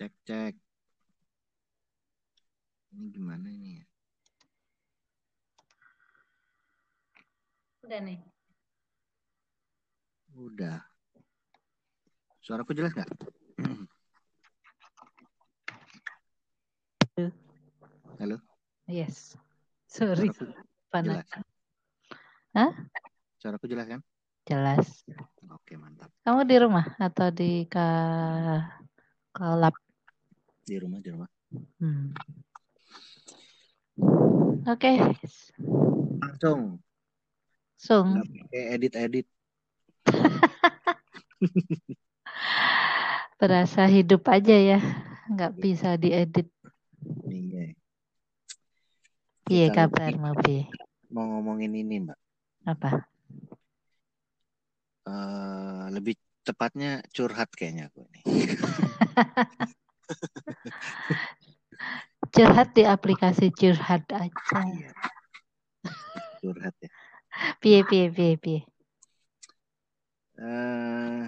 Cek cek. Ini gimana ini ya? Udah nih. Udah. Suaraku jelas nggak? Halo. Yes. Sorry. Suaraku Panas. jelas. Hah? Suaraku jelas kan? Jelas. Oke mantap. Kamu di rumah atau di ka kalap? Di rumah di rumah. Hmm. Oke. Langsung. Sung. Nggak pakai edit edit. Berasa hidup aja ya. Nggak bisa diedit. Iya. Iya kabar Mobi. mau ngomongin ini mbak. Apa? Eh, lebih tepatnya curhat kayaknya aku nih. Curhat di aplikasi curhat aja. Iya. Curhat ya. Piye piye piye piye. Eh,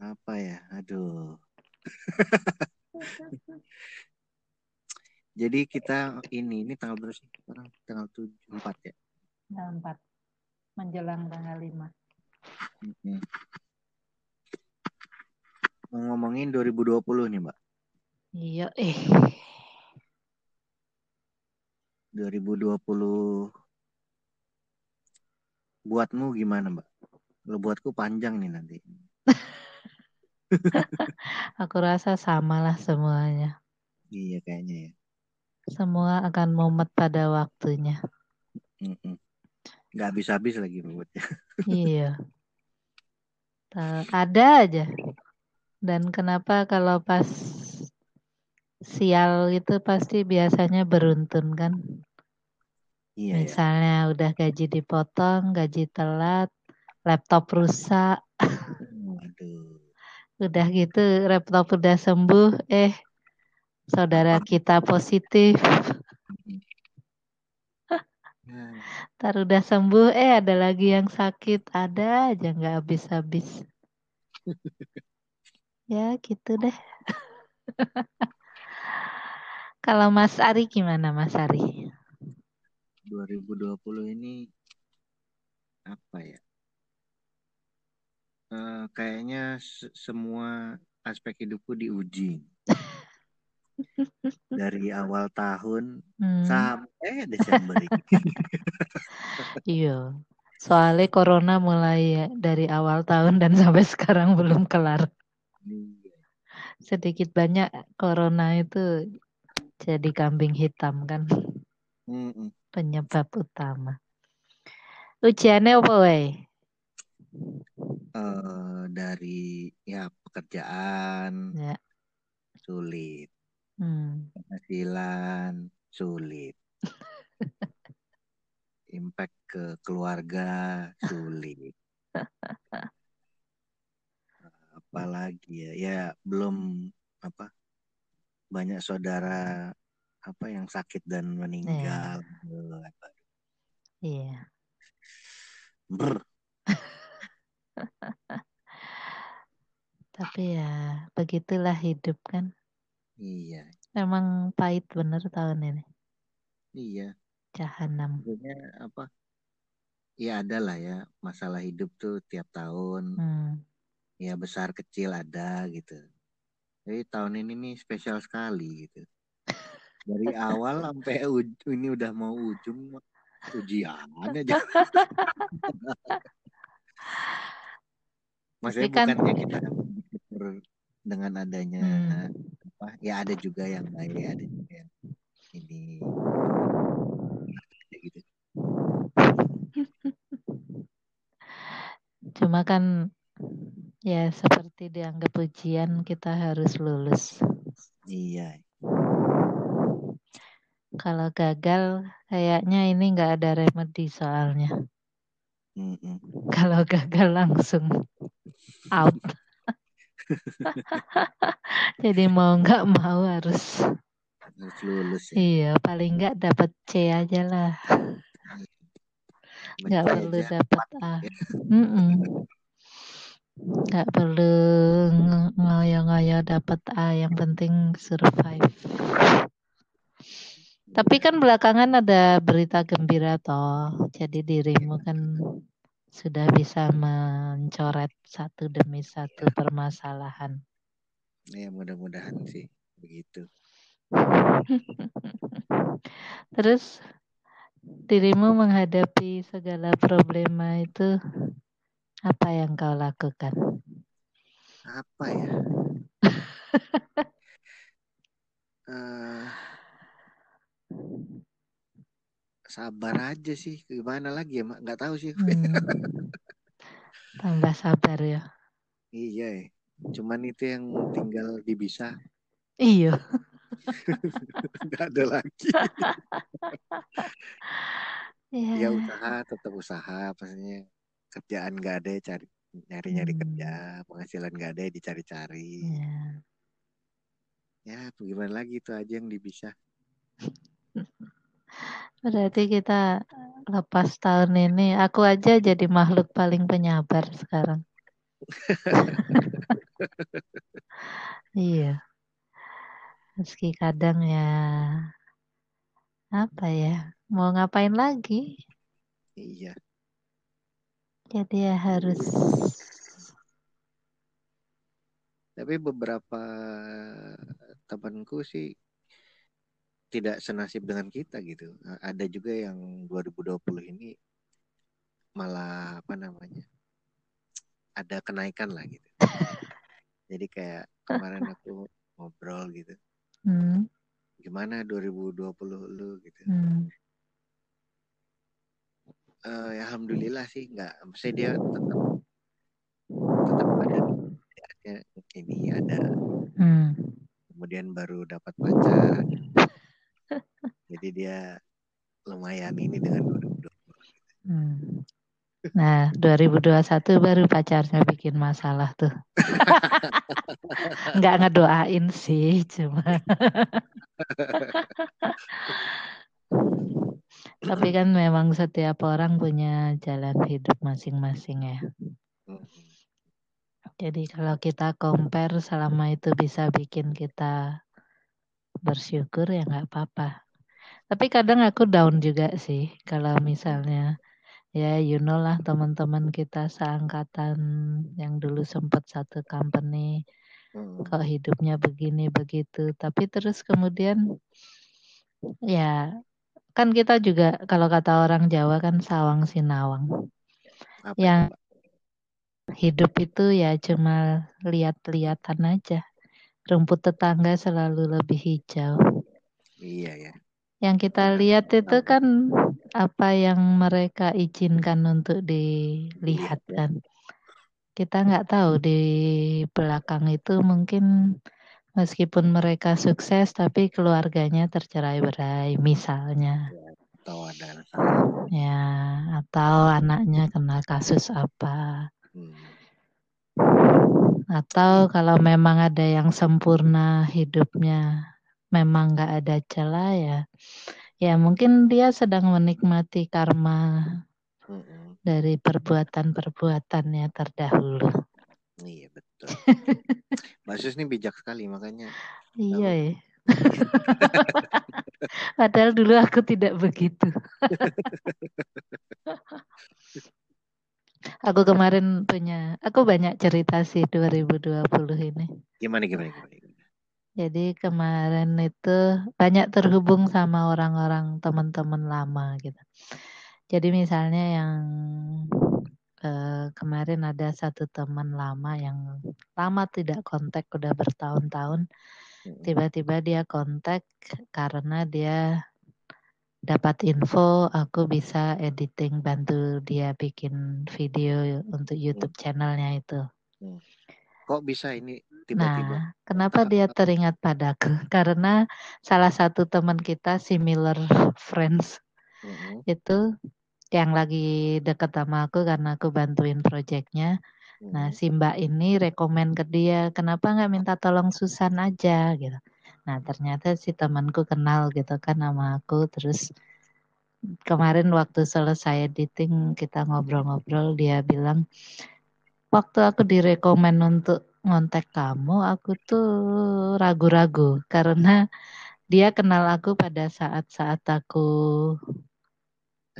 apa ya? Aduh. Jadi kita ini ini tanggal berapa sih? Sekarang tanggal 7 4 ya. Tanggal 4. Menjelang tanggal 5. Mm-mm. Mau ngomongin 2020 nih, Mbak. Iya, eh. 2020 buatmu gimana, Mbak? Kalau buatku panjang nih nanti. Aku rasa samalah semuanya. Iya kayaknya ya. Semua akan mumet pada waktunya. Mm-mm. Nggak habis-habis lagi buatnya. Iya. Ada aja. Dan kenapa kalau pas sial itu pasti biasanya beruntun kan? Iya ya. Misalnya udah gaji dipotong, gaji telat, laptop rusak, Aduh. udah gitu laptop udah sembuh, eh saudara kita positif, Nah, ntar udah sembuh, eh ada lagi yang sakit, ada aja nggak habis-habis. Ya gitu deh. Kalau Mas Ari gimana Mas Ari? 2020 ini apa ya? Eh, kayaknya se- semua aspek hidupku diuji. Dari awal tahun Hmm, sampai Desember ini. iya. Soalnya corona mulai ya dari awal tahun dan sampai sekarang belum kelar. Sedikit banyak corona itu jadi kambing hitam kan Mm-mm. penyebab utama. Ujiannya apa wae? Eh, dari ya pekerjaan Ya. sulit, Hmm. penghasilan sulit, impact ke keluarga sulit. Apalagi ya, ya belum apa banyak saudara apa yang sakit dan meninggal. Iya. Brr. Tapi ya begitulah hidup kan. Iya, Emang pahit bener tahun ini. iya. Jahanam. Maksudnya apa? Ya ada lah ya masalah hidup tuh tiap tahun. Hmm. Ya besar kecil ada gitu. Jadi tahun ini nih spesial sekali gitu. Dari awal sampai ini udah mau ujung ujian aja. Maksudnya kan- bukannya kita dengan adanya Hmm. apa? Ya ada juga yang baik, ada juga yang ini gitu. Cuma kan ya seperti dianggap ujian kita harus lulus. Iya, Kalau gagal kayaknya ini nggak ada remedi soalnya. Mm-mm. Kalau gagal langsung out. Jadi mau nggak mau harus harus lulus ya. iya paling nggak dapat C aja lah. Nggak Baca perlu dapat A. Mm-mm. Nggak perlu ngoyo-ngoyo dapat A, yang penting survive. Tapi kan belakangan ada berita gembira toh. Jadi dirimu kan sudah bisa mencoret satu demi satu permasalahan. Ya mudah-mudahan sih begitu. Terus dirimu menghadapi segala problema itu apa yang kau lakukan? Apa ya? uh, sabar aja sih gimana lagi ya mak nggak tahu sih hmm. tambah sabar ya iya ya. cuman itu yang tinggal dibisa iya nggak ada lagi ya. ya usaha tetap usaha pastinya kerjaan nggak ada cari nyari nyari hmm. kerja penghasilan nggak ada dicari-cari ya. ya gimana lagi itu aja yang dibisa Berarti kita lepas tahun ini, aku aja jadi makhluk paling penyabar sekarang. iya. Meski kadang ya apa ya, mau ngapain lagi? Iya. Jadi ya harus tapi beberapa temanku sih tidak senasib dengan kita gitu. Ada juga yang 2020 ini malah apa namanya? Ada kenaikan lah gitu. Jadi kayak kemarin aku ngobrol gitu. Hmm. Gimana 2020 lu gitu. Hmm. Uh, ya alhamdulillah sih nggak, maksudnya dia tetap tetap ada ini ada hmm. kemudian baru dapat pacar jadi dia lumayan ini dengan 2020. Hmm. Nah, 2021 baru pacarnya bikin masalah tuh. Nggak ngedoain sih, cuma. Tapi kan memang setiap orang punya jalan hidup masing-masing ya. Jadi kalau kita compare selama itu bisa bikin kita bersyukur ya nggak apa-apa. Tapi kadang aku down juga sih kalau misalnya ya you know lah teman-teman kita seangkatan yang dulu sempat satu company hmm. kok hidupnya begini begitu tapi terus kemudian ya kan kita juga kalau kata orang Jawa kan sawang sinawang. Apa yang hidup itu ya cuma lihat-lihatan aja. Rumput tetangga selalu lebih hijau. Iya ya. Yang kita lihat itu kan apa yang mereka izinkan untuk dilihat iya, kan. Kita nggak tahu di belakang itu mungkin meskipun mereka sukses tapi keluarganya tercerai-berai misalnya. Atau ada Ya, atau anaknya kena kasus apa. Hmm. Atau kalau memang ada yang sempurna hidupnya memang nggak ada celah ya ya mungkin dia sedang menikmati karma mm-hmm. dari perbuatan-perbuatannya terdahulu iya betul Mbak Sus ini bijak sekali makanya iya ya padahal dulu aku tidak begitu. Aku kemarin punya aku banyak cerita sih 2020 ini. Gimana gimana gimana? Jadi kemarin itu banyak terhubung sama orang-orang teman-teman lama gitu. Jadi misalnya yang eh, kemarin ada satu teman lama yang lama tidak kontak udah bertahun-tahun. Tiba-tiba dia kontak karena dia dapat info aku bisa editing bantu dia bikin video untuk YouTube channelnya itu. Kok bisa ini tiba-tiba. Nah, kenapa dia teringat padaku? Karena salah satu teman kita similar friends mm-hmm. itu yang lagi deket sama aku karena aku bantuin proyeknya. Nah, si Mbak ini rekomen ke dia, kenapa nggak minta tolong Susan aja gitu. Nah, ternyata si temanku kenal gitu kan sama aku, terus kemarin waktu selesai editing kita ngobrol-ngobrol dia bilang waktu aku direkomen untuk ngontek kamu, aku tuh ragu-ragu karena dia kenal aku pada saat-saat aku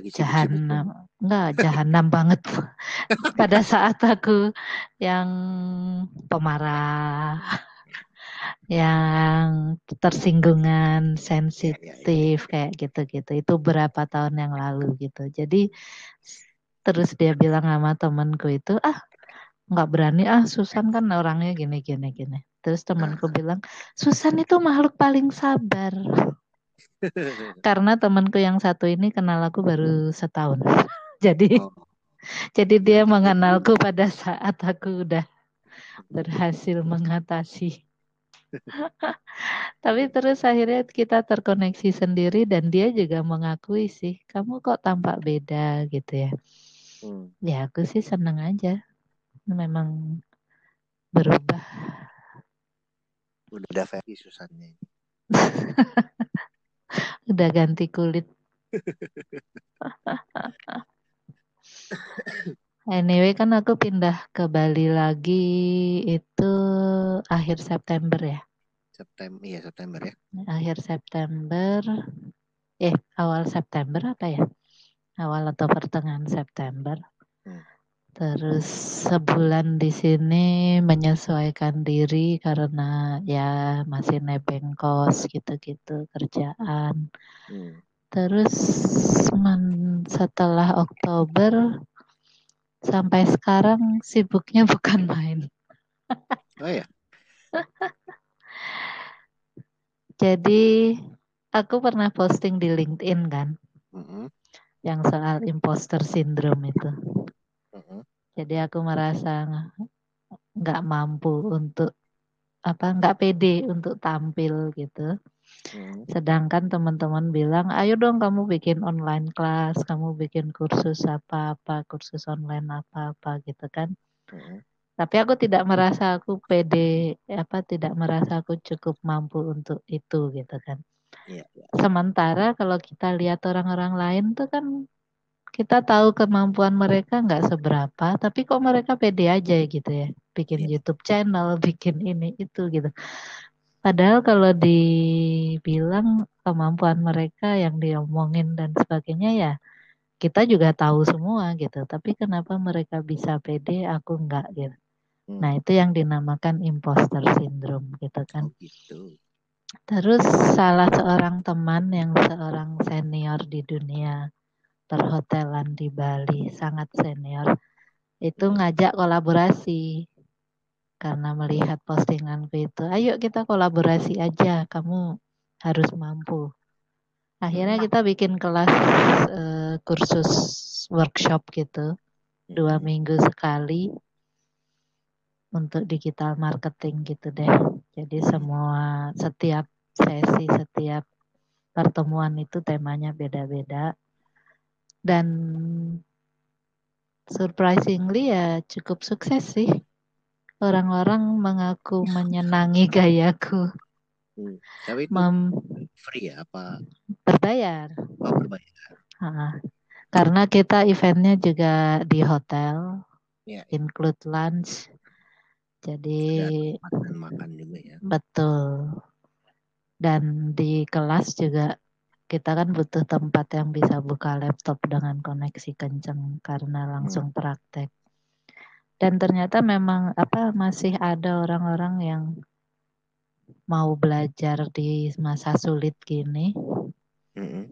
jahanam. Enggak, jahanam banget. pada saat aku yang pemarah, yang tersinggungan, sensitif kayak gitu-gitu. Itu berapa tahun yang lalu gitu. Jadi terus dia bilang sama temanku itu, ah nggak berani ah Susan kan orangnya gini gini gini. Terus temanku bilang Susan itu makhluk paling sabar. Karena temanku yang satu ini kenal aku baru setahun. jadi oh. jadi dia mengenalku pada saat aku udah berhasil mengatasi. Tapi terus akhirnya kita terkoneksi sendiri dan dia juga mengakui sih, kamu kok tampak beda gitu ya. Hmm. Ya aku sih seneng aja memang berubah. Udah versi Susannya. Udah ganti kulit. anyway kan aku pindah ke Bali lagi itu akhir September ya. September iya September ya. Akhir September eh awal September apa ya? Awal atau pertengahan September. Hmm. Terus sebulan di sini menyesuaikan diri karena ya masih nebeng kos gitu-gitu kerjaan. Hmm. Terus men, setelah Oktober sampai sekarang sibuknya bukan main. oh ya. Jadi aku pernah posting di LinkedIn kan, mm -hmm. yang soal imposter syndrome itu. Jadi aku merasa nggak mampu untuk apa nggak pede untuk tampil gitu. Hmm. Sedangkan teman-teman bilang, ayo dong kamu bikin online kelas, kamu bikin kursus apa-apa, kursus online apa-apa gitu kan. Hmm. Tapi aku tidak merasa aku pede, apa tidak merasa aku cukup mampu untuk itu gitu kan. Yeah, yeah. Sementara kalau kita lihat orang-orang lain tuh kan kita tahu kemampuan mereka nggak seberapa, tapi kok mereka pede aja gitu ya, bikin yeah. YouTube channel, bikin ini itu gitu. Padahal kalau dibilang kemampuan mereka yang diomongin dan sebagainya ya kita juga tahu semua gitu. Tapi kenapa mereka bisa pede, aku enggak gitu. Hmm. Nah itu yang dinamakan imposter syndrome gitu kan. Oh, gitu. Terus salah seorang teman yang seorang senior di dunia perhotelan di Bali sangat senior. Itu ngajak kolaborasi karena melihat postinganku itu ayo kita kolaborasi aja kamu harus mampu. Akhirnya kita bikin kelas uh, kursus workshop gitu dua minggu sekali untuk digital marketing gitu deh. Jadi semua setiap sesi setiap pertemuan itu temanya beda-beda dan surprisingly ya cukup sukses sih. Orang-orang mengaku menyenangi gayaku. Hmm. Tapi itu Mem free ya apa? Berbayar. Oh, berbayar. Ha, karena kita eventnya juga di hotel, ya. include lunch. Jadi makan-makan juga ya. Betul. Dan di kelas juga kita kan butuh tempat yang bisa buka laptop dengan koneksi kenceng karena langsung hmm. praktek. Dan ternyata memang apa masih ada orang-orang yang mau belajar di masa sulit gini. Hmm.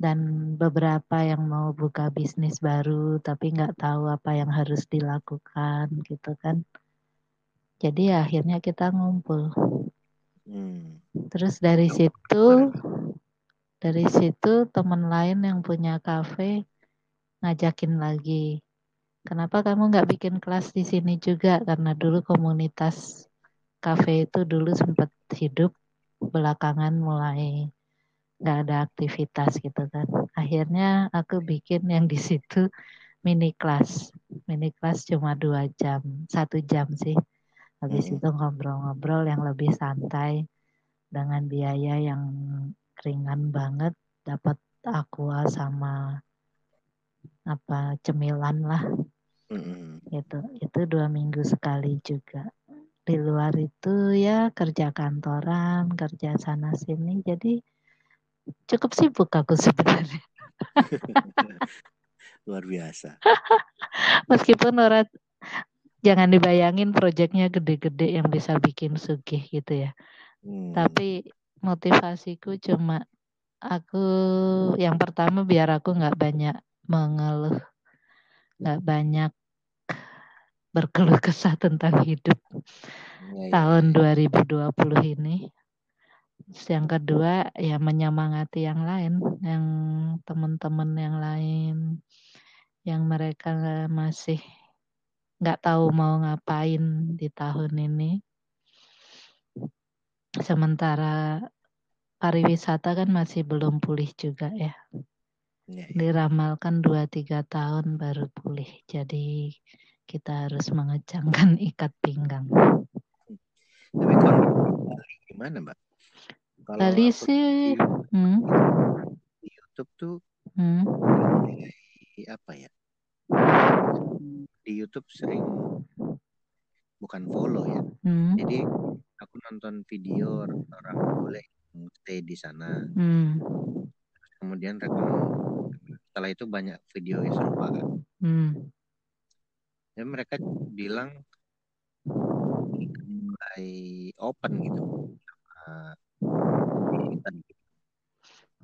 Dan beberapa yang mau buka bisnis baru tapi nggak tahu apa yang harus dilakukan gitu kan. Jadi ya, akhirnya kita ngumpul. Hmm. Terus dari situ dari situ teman lain yang punya kafe ngajakin lagi. Kenapa kamu nggak bikin kelas di sini juga? Karena dulu komunitas kafe itu dulu sempat hidup, belakangan mulai nggak ada aktivitas gitu kan. Akhirnya aku bikin yang di situ mini kelas. Mini kelas cuma dua jam, satu jam sih. Habis itu ngobrol-ngobrol yang lebih santai dengan biaya yang ringan banget dapat aqua sama apa cemilan lah mm-hmm. itu itu dua minggu sekali juga di luar itu ya kerja kantoran, kerja sana sini. Jadi cukup sibuk aku sebenarnya. Luar biasa. Meskipun orang jangan dibayangin proyeknya gede-gede yang bisa bikin sugih gitu ya. Hmm. Tapi motivasiku cuma aku yang pertama biar aku nggak banyak mengeluh, nggak banyak berkeluh kesah tentang hidup ya, ya. tahun 2020 ini. Yang kedua ya menyemangati yang lain, yang teman-teman yang lain, yang mereka masih nggak tahu mau ngapain di tahun ini. Sementara pariwisata kan masih belum pulih juga ya. ya, ya. Diramalkan 2-3 tahun baru pulih. Jadi kita harus mengecangkan ikat pinggang. Tapi kalau Bali gimana Mbak? Kalau Bali sih di, hmm? di YouTube tuh hmm? apa ya? Di YouTube sering bukan follow ya. Hmm? Jadi aku nonton video orang boleh stay di sana. Hmm. Kemudian setelah itu banyak video yang serupa kan. Hmm. Ya mereka bilang mulai open gitu.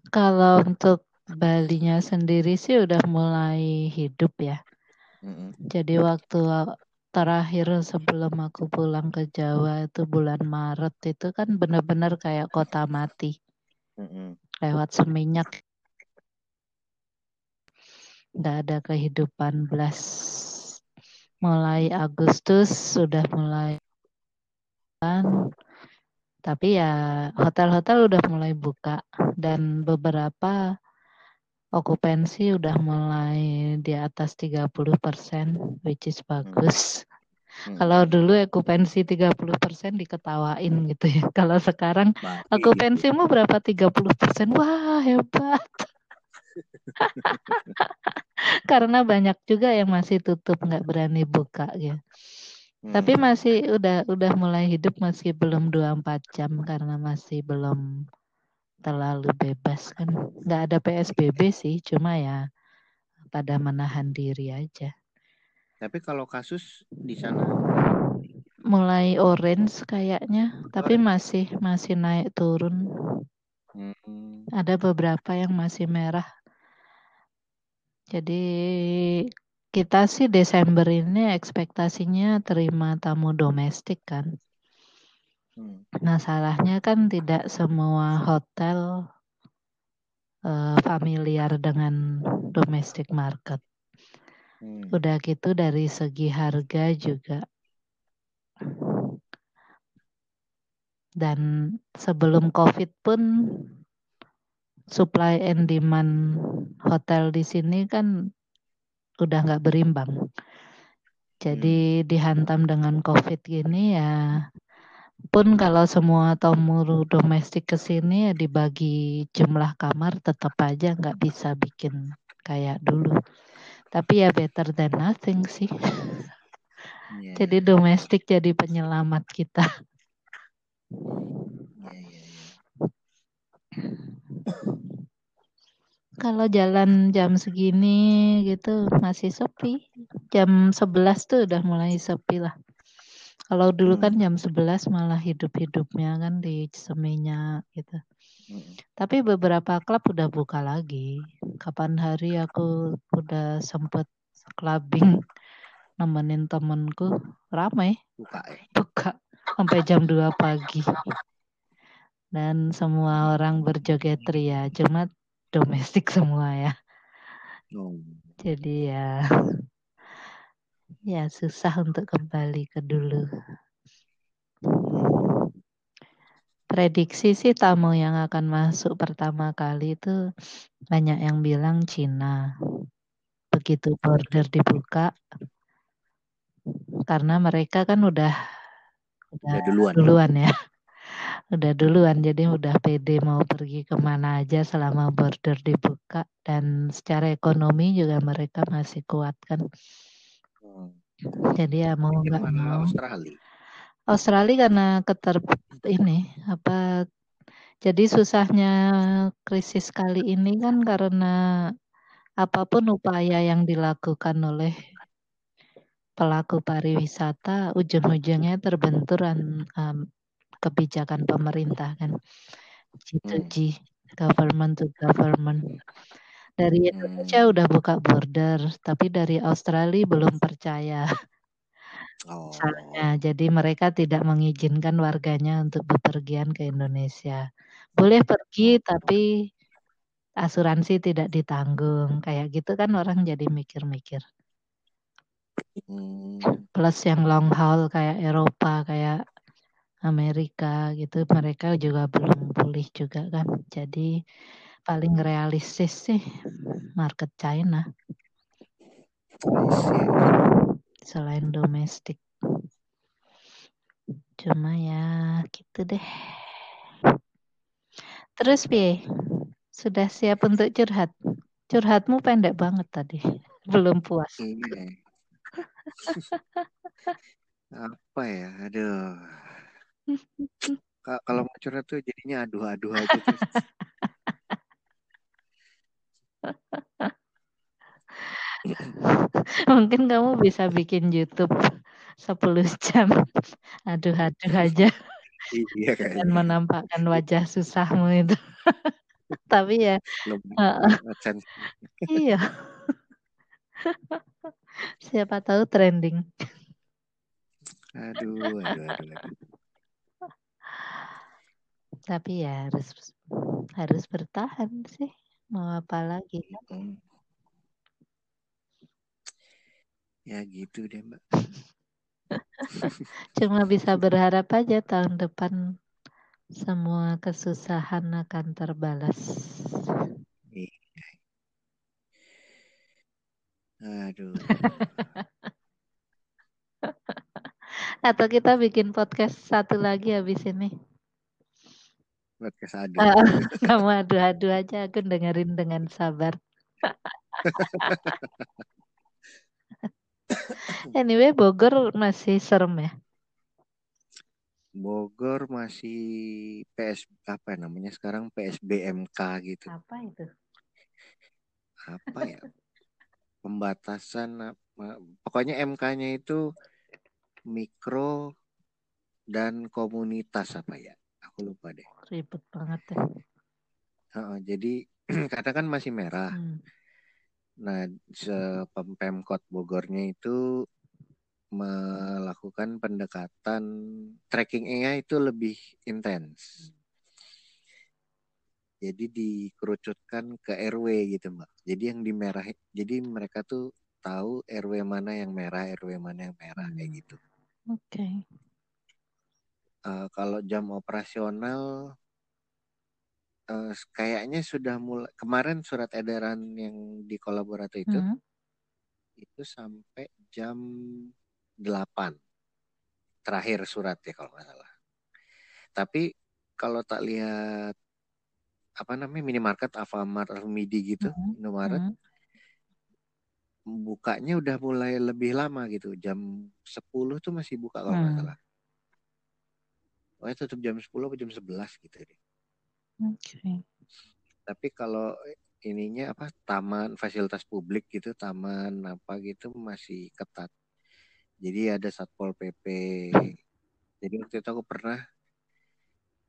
Kalau untuk Balinya sendiri sih udah mulai hidup ya. Mm -hmm. Jadi waktu terakhir sebelum aku pulang ke Jawa itu bulan Maret itu kan benar-benar kayak kota mati. Lewat seminyak. Nggak ada kehidupan belas. Mulai Agustus sudah mulai kan tapi ya hotel-hotel udah mulai buka dan beberapa okupansi udah mulai di atas 30 persen, which is bagus. Hmm. Kalau dulu okupansi 30 persen diketawain gitu ya. Kalau sekarang okupansimu berapa 30 persen? Wah hebat. Karena banyak juga yang masih tutup nggak berani buka ya. Hmm. Tapi masih udah udah mulai hidup masih belum 24 jam karena masih belum terlalu bebas kan. Nggak ada PSBB sih cuma ya pada menahan diri aja. Tapi kalau kasus di sana? Mulai orange kayaknya tapi masih masih naik turun. Hmm. ada beberapa yang masih merah. Jadi kita sih Desember ini ekspektasinya terima tamu domestik kan Hmm. Masalahnya kan tidak semua hotel uh, familiar dengan domestic market. Hmm. Udah gitu dari segi harga juga. Dan sebelum COVID pun supply and demand hotel di sini kan udah nggak berimbang. Jadi hmm. dihantam dengan COVID gini ya pun kalau semua tamu domestik ke sini ya dibagi jumlah kamar tetap aja nggak bisa bikin kayak dulu. Tapi ya better than nothing sih. Yeah. jadi domestik jadi penyelamat kita. Yeah, yeah, yeah. Kalau jalan jam segini gitu masih sepi. Jam 11 tuh udah mulai sepi lah. Kalau dulu kan hmm. kan jam 11 malah hidup-hidupnya kan di Seminyak gitu. Hmm. Tapi beberapa klub udah buka lagi. Kapan hari aku udah sempet clubbing nemenin temenku ramai. Buka ya? Buka sampai jam 2 pagi. Dan semua orang berjoget ria, cuma domestik semua ya. Oh. Jadi ya ya susah untuk kembali ke dulu. Prediksi sih tamu yang akan masuk pertama kali itu banyak yang bilang Cina. Begitu border dibuka, karena mereka kan udah udah, duluan. duluan ya. udah duluan jadi udah pede mau pergi ke mana aja selama border dibuka dan secara ekonomi juga mereka masih kuat kan. Jadi ya mau nggak mau. Australia? Australia karena keter ini apa jadi susahnya krisis kali ini kan karena apa pun upaya yang dilakukan oleh pelaku pariwisata ujung-ujungnya terbenturan um, kebijakan pemerintah kan G2G hmm. government to government dari Indonesia hmm. udah buka border tapi dari Australia belum percaya Oh. jadi mereka tidak mengizinkan warganya untuk bepergian ke Indonesia. Boleh pergi tapi asuransi tidak ditanggung. Kayak gitu kan orang jadi mikir-mikir. Hmm. Plus yang long haul kayak Eropa, kayak Amerika gitu, mereka juga belum pulih juga kan. Jadi paling realistis sih market China. Selain domestik. Cuma ya gitu deh. Terus Pi, sudah siap untuk curhat? Curhatmu pendek banget tadi. Belum puas. Iya. Apa ya? Aduh. Kalau mau curhat tuh jadinya aduh-aduh aja tuh. Mungkin kamu bisa bikin YouTube 10 jam aduh-aduh aja. Iya. Dan menampakkan wajah susahmu itu. Tapi ya. uh, iya. Siapa tahu trending. Aduh, aduh, aduh, aduh. Tapi ya harus harus bertahan sih. Mau apa lagi? Kan? Ya gitu deh, Mbak. Cuma bisa berharap aja tahun depan semua kesusahan akan terbalas. Iya. Aduh. Atau kita bikin podcast satu lagi habis ini. Podcast adu. Kamu adu-adu aja, aku dengerin dengan sabar. anyway, Bogor masih serem ya? Bogor masih PS apa namanya sekarang PSBMK gitu. Apa itu? Apa ya? Pembatasan apa? Pokoknya MK-nya itu mikro dan komunitas apa ya? Aku lupa deh. Ribet banget ya. Uh, jadi karena kan masih merah. Hmm. Nah, Pemkot Bogornya itu melakukan pendekatan tracking AI itu lebih intens. Jadi dikerucutkan ke RW gitu, Mbak. Jadi yang di merah, jadi mereka tuh tahu RW mana yang merah, RW mana yang merah kayak hmm. gitu. Oke. Okay. Uh, kalau jam operasional uh, kayaknya sudah mulai kemarin surat edaran yang di kolaborator itu hmm. itu sampai jam 8 terakhir surat ya kalau nggak salah. Tapi kalau tak lihat apa namanya minimarket, Alfamart, Midi gitu, hmm. Indomaret, hmm. bukanya udah mulai lebih lama gitu. Jam 10 tuh masih buka kalau nggak hmm. salah. Pokoknya tutup jam 10 atau jam 11 gitu deh. Oke. Okay. Tapi kalau ininya apa taman fasilitas publik gitu, taman apa gitu masih ketat. Jadi ada satpol pp. Jadi waktu itu aku pernah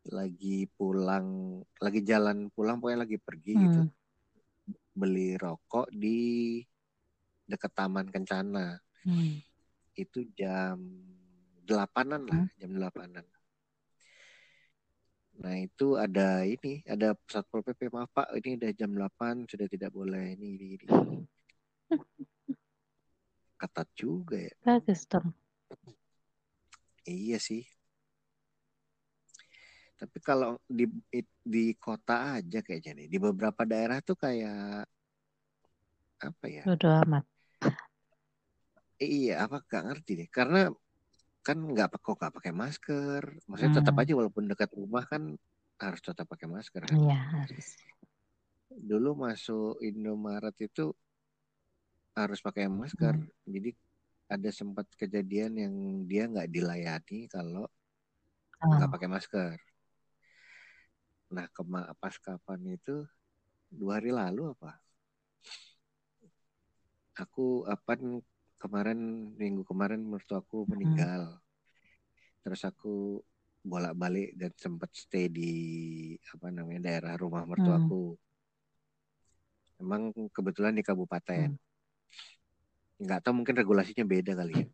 lagi pulang, lagi jalan pulang, pokoknya lagi pergi hmm. gitu, beli rokok di dekat Taman Kencana. Hmm. Itu jam delapanan lah, hmm. jam delapanan. Nah itu ada ini, ada satpol pp maaf pak, ini udah jam 8 sudah tidak boleh ini ini. ini. ketat juga ya. Bagus dong. Iya sih. Tapi kalau di di kota aja kayaknya nih, di beberapa daerah tuh kayak apa ya? Bodo amat. Iya, apa gak ngerti deh. Karena kan nggak kok nggak pakai masker. Maksudnya hmm. tetap aja walaupun dekat rumah kan harus tetap pakai masker kan. Iya harus. Dulu masuk Indomaret itu harus pakai masker. Hmm. Jadi ada sempat kejadian yang dia nggak dilayani kalau nggak Oh. pakai masker. Nah, kema pas kapan itu dua hari lalu apa? Aku apa kemarin minggu kemarin mertuaku meninggal. Terus aku bolak-balik dan sempat stay di apa namanya daerah rumah Hmm. mertuaku. Emang kebetulan di kabupaten. Hmm. Nggak tahu mungkin regulasinya beda kali ya.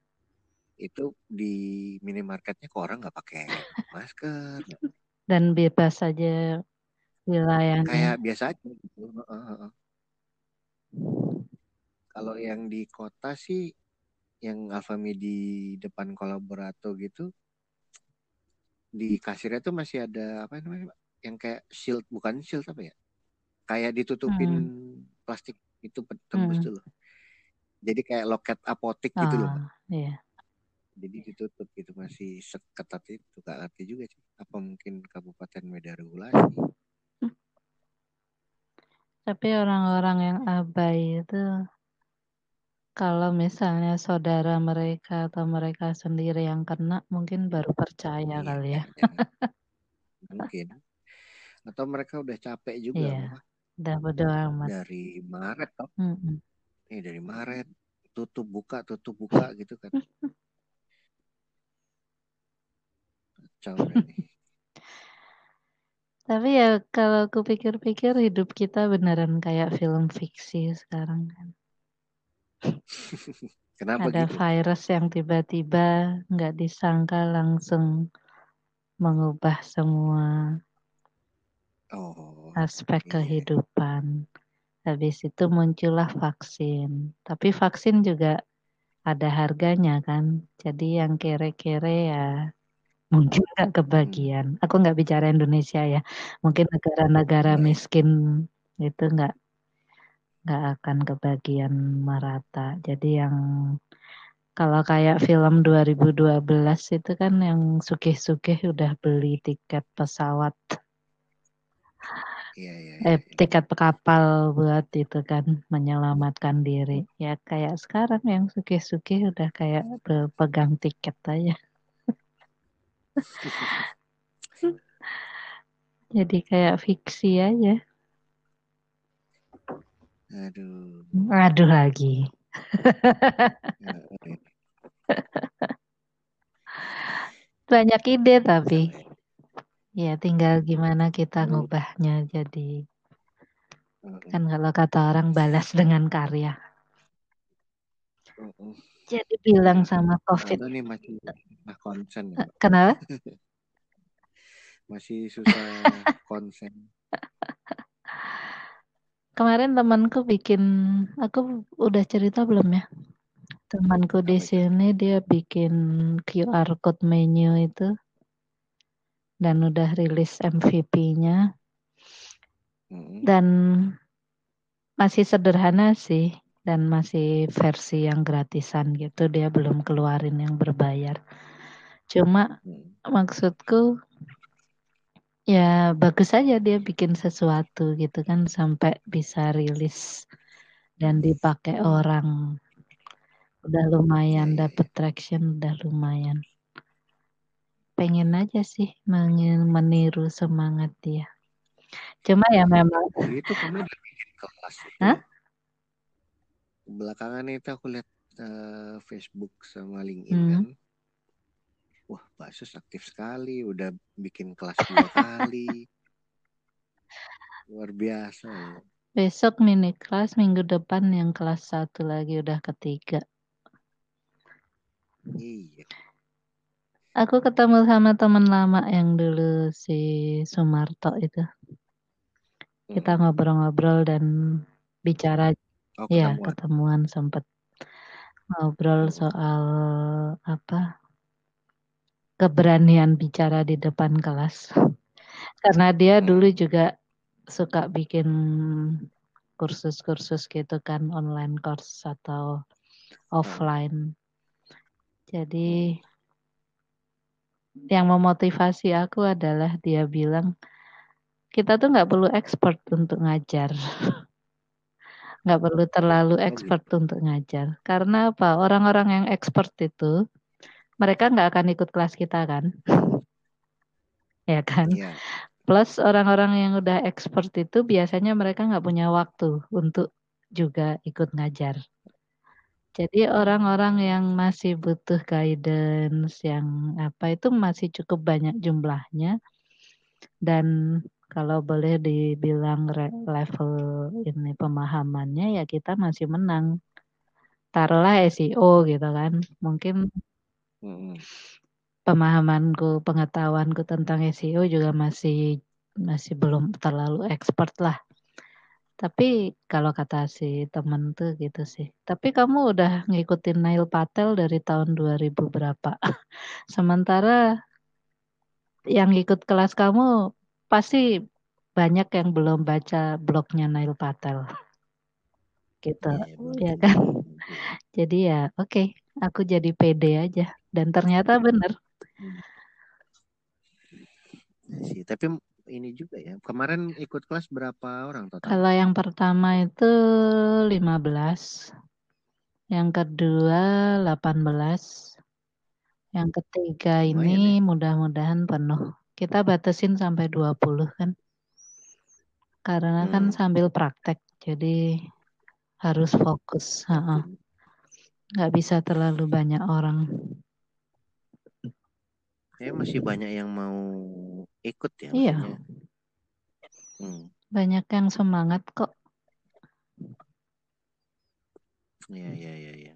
Itu di minimarketnya kok orang nggak pakai masker. Dan bebas saja wilayahnya. Kayak biasa aja gitu. Heeh, heeh. Kalau yang di kota sih yang Alfamidi di depan kolaborato gitu di kasirnya tuh masih ada apa namanya Pak? yang kayak shield bukan shield apa ya kayak ditutupin plastik itu tembus Hmm. loh jadi kayak loket apotik gitu loh Pak. Ah, iya. jadi ditutup gitu masih seketat itu gak ngerti juga sih apa mungkin kabupaten beda regulasi Tapi orang-orang yang abai itu kalau misalnya saudara mereka atau mereka sendiri yang kena mungkin baru percaya Iya, kali ya. jangan. mungkin atau mereka udah capek juga Iya. Udah bodo amat. dari Maret toh Mm-mm. nih dari Maret tutup buka tutup buka gitu kan kacau nih Tapi ya kalau aku pikir-pikir hidup kita beneran kayak film fiksi sekarang kan. kenapa Ada gitu virus yang tiba-tiba nggak disangka langsung mengubah semua oh aspek iya kehidupan. Habis itu muncullah vaksin. Tapi vaksin juga ada harganya kan. Jadi yang kere-kere ya mungkin nggak hmm. kebagian. Aku nggak bicara Indonesia ya. Mungkin negara-negara iya. miskin itu nggak nggak akan kebagian merata. Jadi yang kalau kayak film 2012 itu kan yang sugih-sugih udah beli tiket pesawat Iya, iya, eh iya, iya. tiket kapal buat itu kan menyelamatkan diri. Ya kayak sekarang yang sugih-sugih udah kayak pe- pegang tiket aja. Jadi kayak fiksi aja. Aduh. Aduh lagi. Ya, iya. Banyak ide tapi Kacau ya. tinggal gimana kita Hmm. ngubahnya jadi kan kalau kata orang balas dengan karya. Jadi bilang sama COVID. Nih masih konsen Eh. Kenapa? Masih susah konsen. Kemarin temanku bikin, aku udah cerita belum ya? Temanku di sini dia bikin QR code menu itu dan udah rilis MVP-nya Heeh. dan masih sederhana sih dan masih versi yang gratisan gitu dia belum keluarin yang berbayar. Cuma Heeh. maksudku ya bagus aja dia bikin sesuatu gitu kan sampai bisa rilis dan dipakai orang. Udah lumayan dapet traction, udah lumayan. Pengen aja sih meniru semangat dia. Cuma ya memang Itu kamu udah bikin kelas. Hah? Belakangan itu aku lihat eh, Facebook sama LinkedIn Hmm. kan. Wah, Basus aktif sekali, udah bikin kelas dua kali. Luar biasa ya. besok mini kelas, minggu depan yang kelas satu lagi udah ketiga. Iya. Aku ketemu sama teman lama yang dulu si Sumarto itu. Kita Heeh. ngobrol-ngobrol dan bicara Oh, ya ketemuan. ketemuan sempet ngobrol soal apa keberanian bicara di depan kelas. Karena dia Heeh. dulu juga suka bikin kursus-kursus gitu kan online course atau offline. Jadi yang memotivasi aku adalah dia bilang kita tuh nggak perlu expert untuk ngajar. nggak perlu terlalu expert oh, gitu. untuk ngajar. Karena apa? Orang-orang yang expert itu mereka nggak akan ikut kelas kita kan, ya kan? Yeah. Plus orang-orang yang udah expert itu biasanya mereka nggak punya waktu untuk juga ikut ngajar. Jadi orang-orang yang masih butuh guidance yang apa itu masih cukup banyak jumlahnya dan kalau boleh dibilang level ini pemahamannya ya kita masih menang. Taruhlah SEO gitu kan. Mungkin pemahamanku, pengetahuanku tentang SEO juga masih masih belum terlalu expert lah. Tapi kalau kata si temen tuh gitu sih. Tapi kamu udah ngikutin Nail Patel dari tahun 2000 berapa? Sementara yang ikut kelas kamu pasti banyak yang belum baca blognya Nail Patel. Gitu, ya, ya kan? Jadi ya oke, okay, aku jadi pede aja dan ternyata benar. Sih, tapi ini juga ya. Kemarin ikut kelas berapa orang total? Kalau yang pertama itu 15. Yang kedua 18. Yang ketiga ini ya? mudah-mudahan penuh kita batasin sampai 20 kan. Karena kan hmm. kan sambil praktek, jadi harus fokus. Nggak bisa terlalu banyak orang. Ya masih banyak yang mau ikut ya. Iya. Hmm. Banyak yang semangat kok. Iya, iya, iya. Ya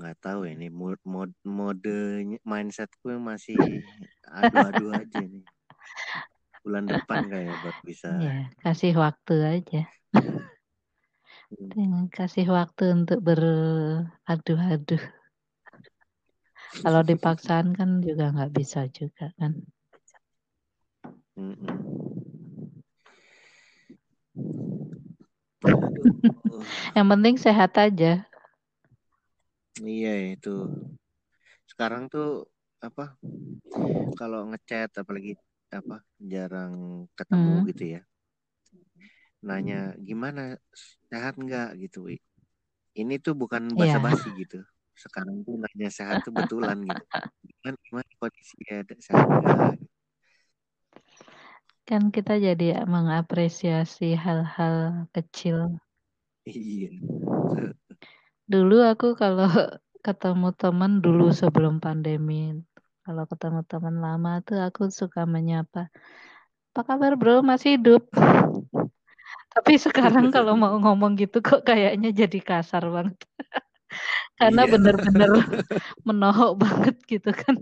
nggak tahu ya, ini mod mod mode mindsetku masih adu-adu aja nih bulan depan kayak buat bisa ya, kasih waktu aja hmm. kasih waktu untuk beradu-adu kalau dipaksakan kan juga nggak bisa juga kan yang penting sehat aja Iya itu. Sekarang tuh apa? Kalau ngechat apalagi apa jarang ketemu hmm. gitu ya. Nanya gimana sehat nggak gitu. Ini tuh bukan iya. basa-basi yeah. gitu. Sekarang tuh nanya sehat tuh betulan gitu. Gimana, gimana kondisinya sehat nggak? Kan kita jadi mengapresiasi hal-hal kecil. Iya. Dulu aku kalau ketemu teman dulu sebelum pandemi, kalau ketemu teman lama tuh aku suka menyapa, apa kabar bro, masih hidup? Tapi sekarang kalau mau ngomong gitu kok kayaknya jadi kasar banget. Karena iya. bener-bener menohok banget gitu kan.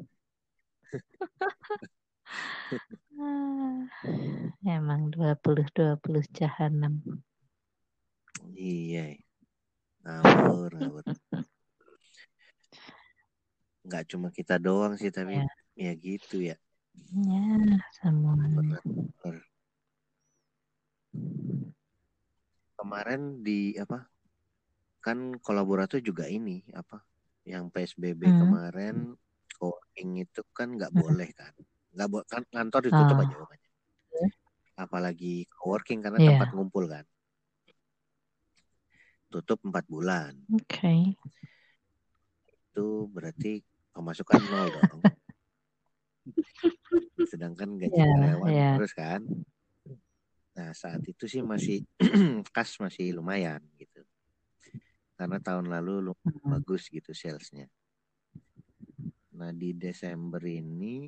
Emang 20-20 jahanam. Iya ngawur ngawur nggak cuma kita doang sih tapi ya, ya gitu ya ya semua kemarin di apa kan kolaborator juga ini apa yang PSBB hmm. kemarin coworking itu kan nggak hmm. boleh kan nggak boleh kan kantor ditutup oh. aja pokoknya apalagi coworking karena yeah. tempat ngumpul kan tutup empat bulan. Oke. Okay. Itu berarti pemasukan nol dong. Sedangkan gaji yeah, karyawan yeah. terus kan. Nah saat itu sih masih kas masih lumayan gitu. Karena tahun lalu lumayan bagus gitu salesnya. Nah di Desember ini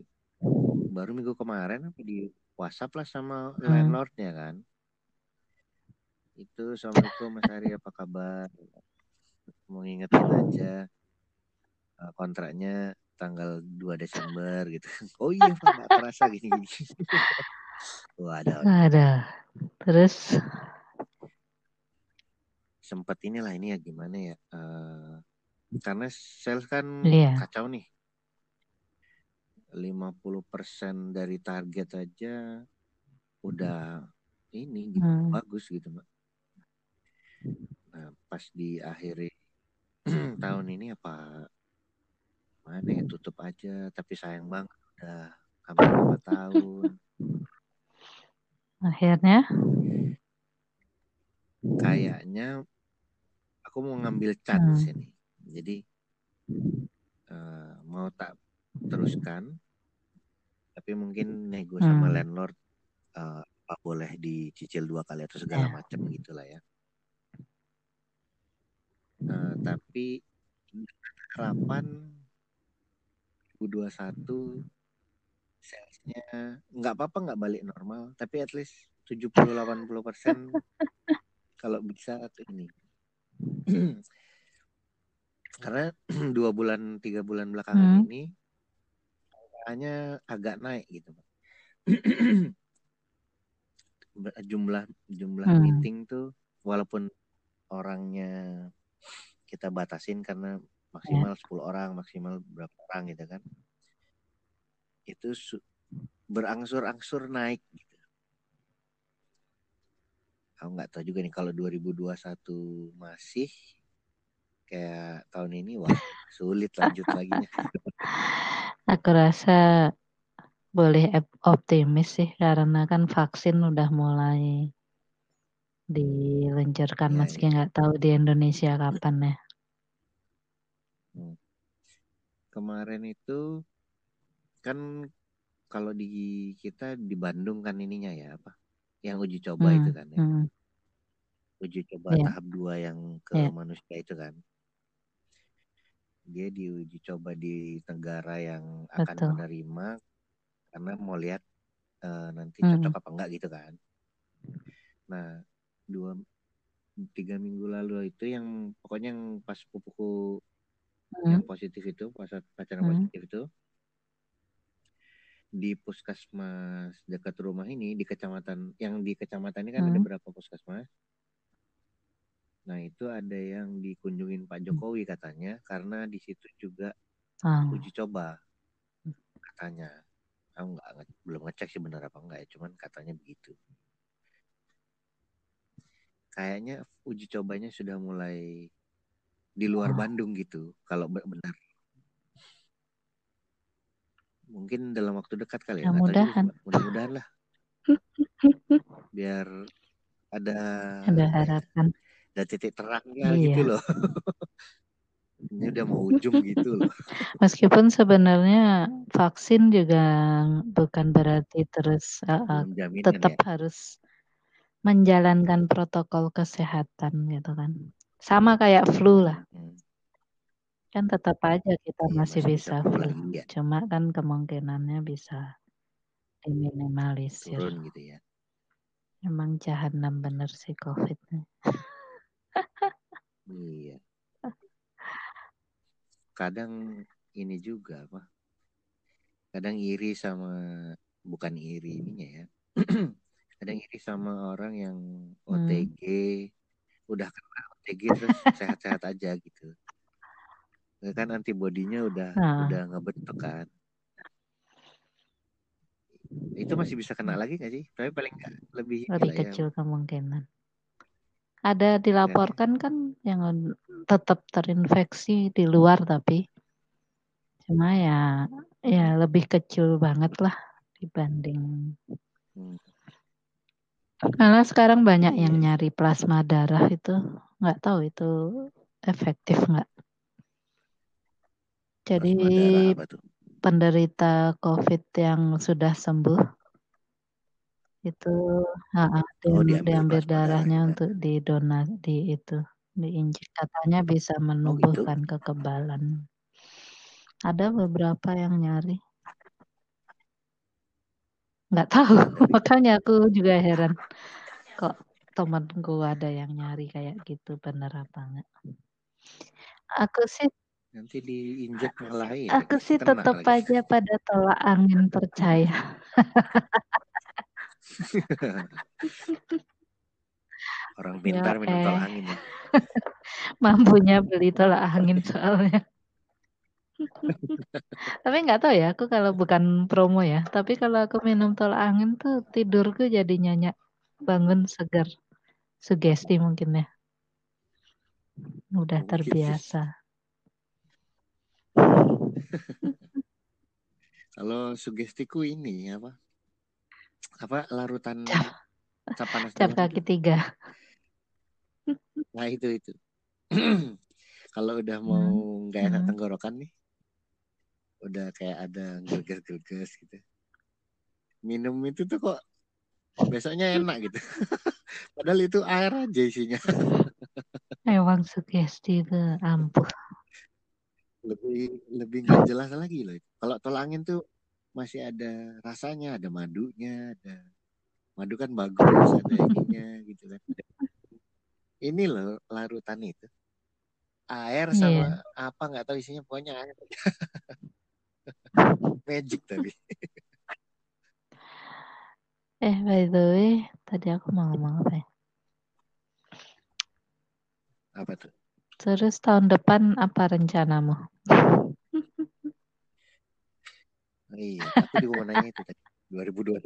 baru minggu kemarin di WhatsApp lah sama hmm. landlordnya kan itu assalamualaikum Mas Ari apa kabar mau ngingetin aja uh, kontraknya tanggal 2 Desember gitu oh iya Pak nggak terasa gini gini ada terus? Sempat inilah ini ya gimana ya uh, karena sales kan yeah. kacau nih. 50% dari target aja udah ini gitu hmm. bagus gitu mbak. Nah, pas di akhir tahun ini apa mana ya tutup aja. Tapi sayang banget udah hampir lima tahun akhirnya kayaknya aku mau ngambil chance Hmm. ini. Jadi eh, mau tak teruskan, tapi mungkin nego sama Hmm. landlord eh, apa boleh dicicil dua kali atau segala Ya. macam gitulah ya. Eh, tapi harapan 2021 salesnya nggak apa-apa nggak balik normal, tapi at least 70-80 persen kalau bisa atau ini. Karena dua bulan tiga bulan belakangan Hmm. ini hanya agak naik gitu. jumlah jumlah Hmm. meeting tuh walaupun orangnya kita batasin karena maksimal 10 orang, maksimal berapa orang gitu kan. Itu su- berangsur-angsur naik gitu. Aku nggak tahu juga nih kalau 2021 masih kayak tahun ini wah sulit lanjut lagi. Aku rasa boleh optimis sih karena kan vaksin udah mulai diluncurkan Iya, meski iya. nggak tahu di Indonesia kapan ya. Kemarin itu kan kalau di kita di Bandung kan ininya ya apa? Yang uji coba Hmm, itu kan ya. hmm, Uji coba Iya. tahap dua yang ke Iya. manusia itu kan. Dia diuji coba di negara yang akan Betul. menerima karena mau lihat eh, nanti Hmm. cocok apa enggak gitu kan. Nah, dua tiga minggu lalu itu yang pokoknya yang pas pupuku yang Hmm, positif itu, pas pacaran hmm, positif itu di puskesmas dekat rumah ini di kecamatan yang di kecamatan ini kan ada hmm. berapa puskesmas. Nah, itu ada yang dikunjungin Pak Jokowi katanya karena di situ juga Ah, uji coba katanya. Aku nggak nge- belum ngecek sih benar apa enggak ya, cuman katanya begitu. Kayaknya uji cobanya sudah mulai di luar ah. Bandung gitu kalau be- benar. Mungkin dalam waktu dekat kali ya, Ya nggak tahu juga sih, mudahan. Mbak. Mudah-mudahan lah biar ada Ada apa harapan. Ada titik terangnya gitu Iya. loh. Ini udah mau ujung gitu loh. Meskipun sebenarnya vaksin juga bukan berarti terus uh, uh, tetap ya. harus menjalankan protokol kesehatan gitu kan. Sama kayak flu lah. Hmm. Kan tetap aja kita Iya, masih masih bisa lagi ya. Cuma kan kemungkinannya bisa diminimalisir. Turun gitu ya. Emang jahanam bener sih COVID. Iya. Kadang ini juga apa? Kadang iri sama bukan iri ininya ya. Kadang iri sama orang yang Hmm. OTG udah kena OTG terus sehat-sehat aja gitu. Ya Kan antibodinya udah Nah, udah ngebentuk kan. Itu masih bisa kena lagi nggak sih? Tapi paling nggak lebih lebih ya. kecil kemungkinan. Ada Kan ya. dilaporkan kan yang tetap terinfeksi di luar tapi cuma ya ya Hmm. lebih kecil banget lah dibanding Hmm. karena sekarang banyak yang nyari plasma darah itu nggak tahu itu efektif nggak. Jadi penderita COVID yang sudah sembuh itu ha, Oh, di- diambil diambil plasma darahnya darahnya. untuk didonat di itu diinjek katanya bisa Oh gitu. menumbuhkan kekebalan. Ada beberapa yang nyari. Nggak tahu, makanya aku juga heran kok temanku ada yang nyari kayak gitu bener apa enggak. Aku sih nanti diinjek malah ini aku sih tetap lagi. aja pada tolak angin percaya. Orang Ya pintar minum eh tolak angin ya. mampunya beli tolak angin soalnya. Tapi nggak tahu ya, aku kalau bukan promo ya. Tapi kalau aku minum tolak angin tuh tidurku jadi nyenyak, bangun segar, sugesti mungkin ya. Udah Mungkin sih. terbiasa. Kalau sugestiku ini apa? Apa larutan Cap, cap panas cap kaki tiga. nah itu itu kalau udah mau Hmm. nggak enak Hmm. tenggorokan nih udah kayak ada gerges-gerges gitu minum itu tuh kok besoknya enak gitu padahal itu air aja isinya Emang sugesti itu ampuh. Lebih lebih nggak jelas lagi loh. Kalau tolak angin tuh masih ada rasanya ada madunya ada madu kan bagus ada ininya gitu kan. Ini loh larutan itu. Air sama Iya. apa nggak tahu isinya pokoknya air. Magic tapi. Eh, by the way, tadi aku mau ngomong apa ya? apa tuh Terus tahun depan apa rencanamu? Iya aku juga mau nanya itu tadi 2021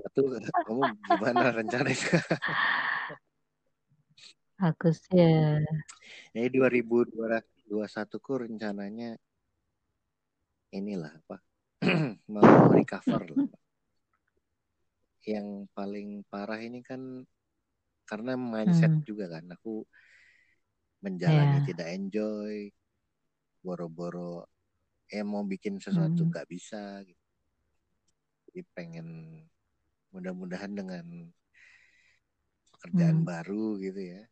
kamu gimana rencananya Aku sih ya, Jadi 2021 ku rencananya inilah apa? Mau recover lah. Yang paling parah ini kan karena mindset hmm, juga kan. Aku menjalani ya, tidak enjoy, boro-boro eh mau bikin sesuatu hmm, nggak bisa gitu. Jadi pengen mudah-mudahan dengan pekerjaan hmm, baru gitu ya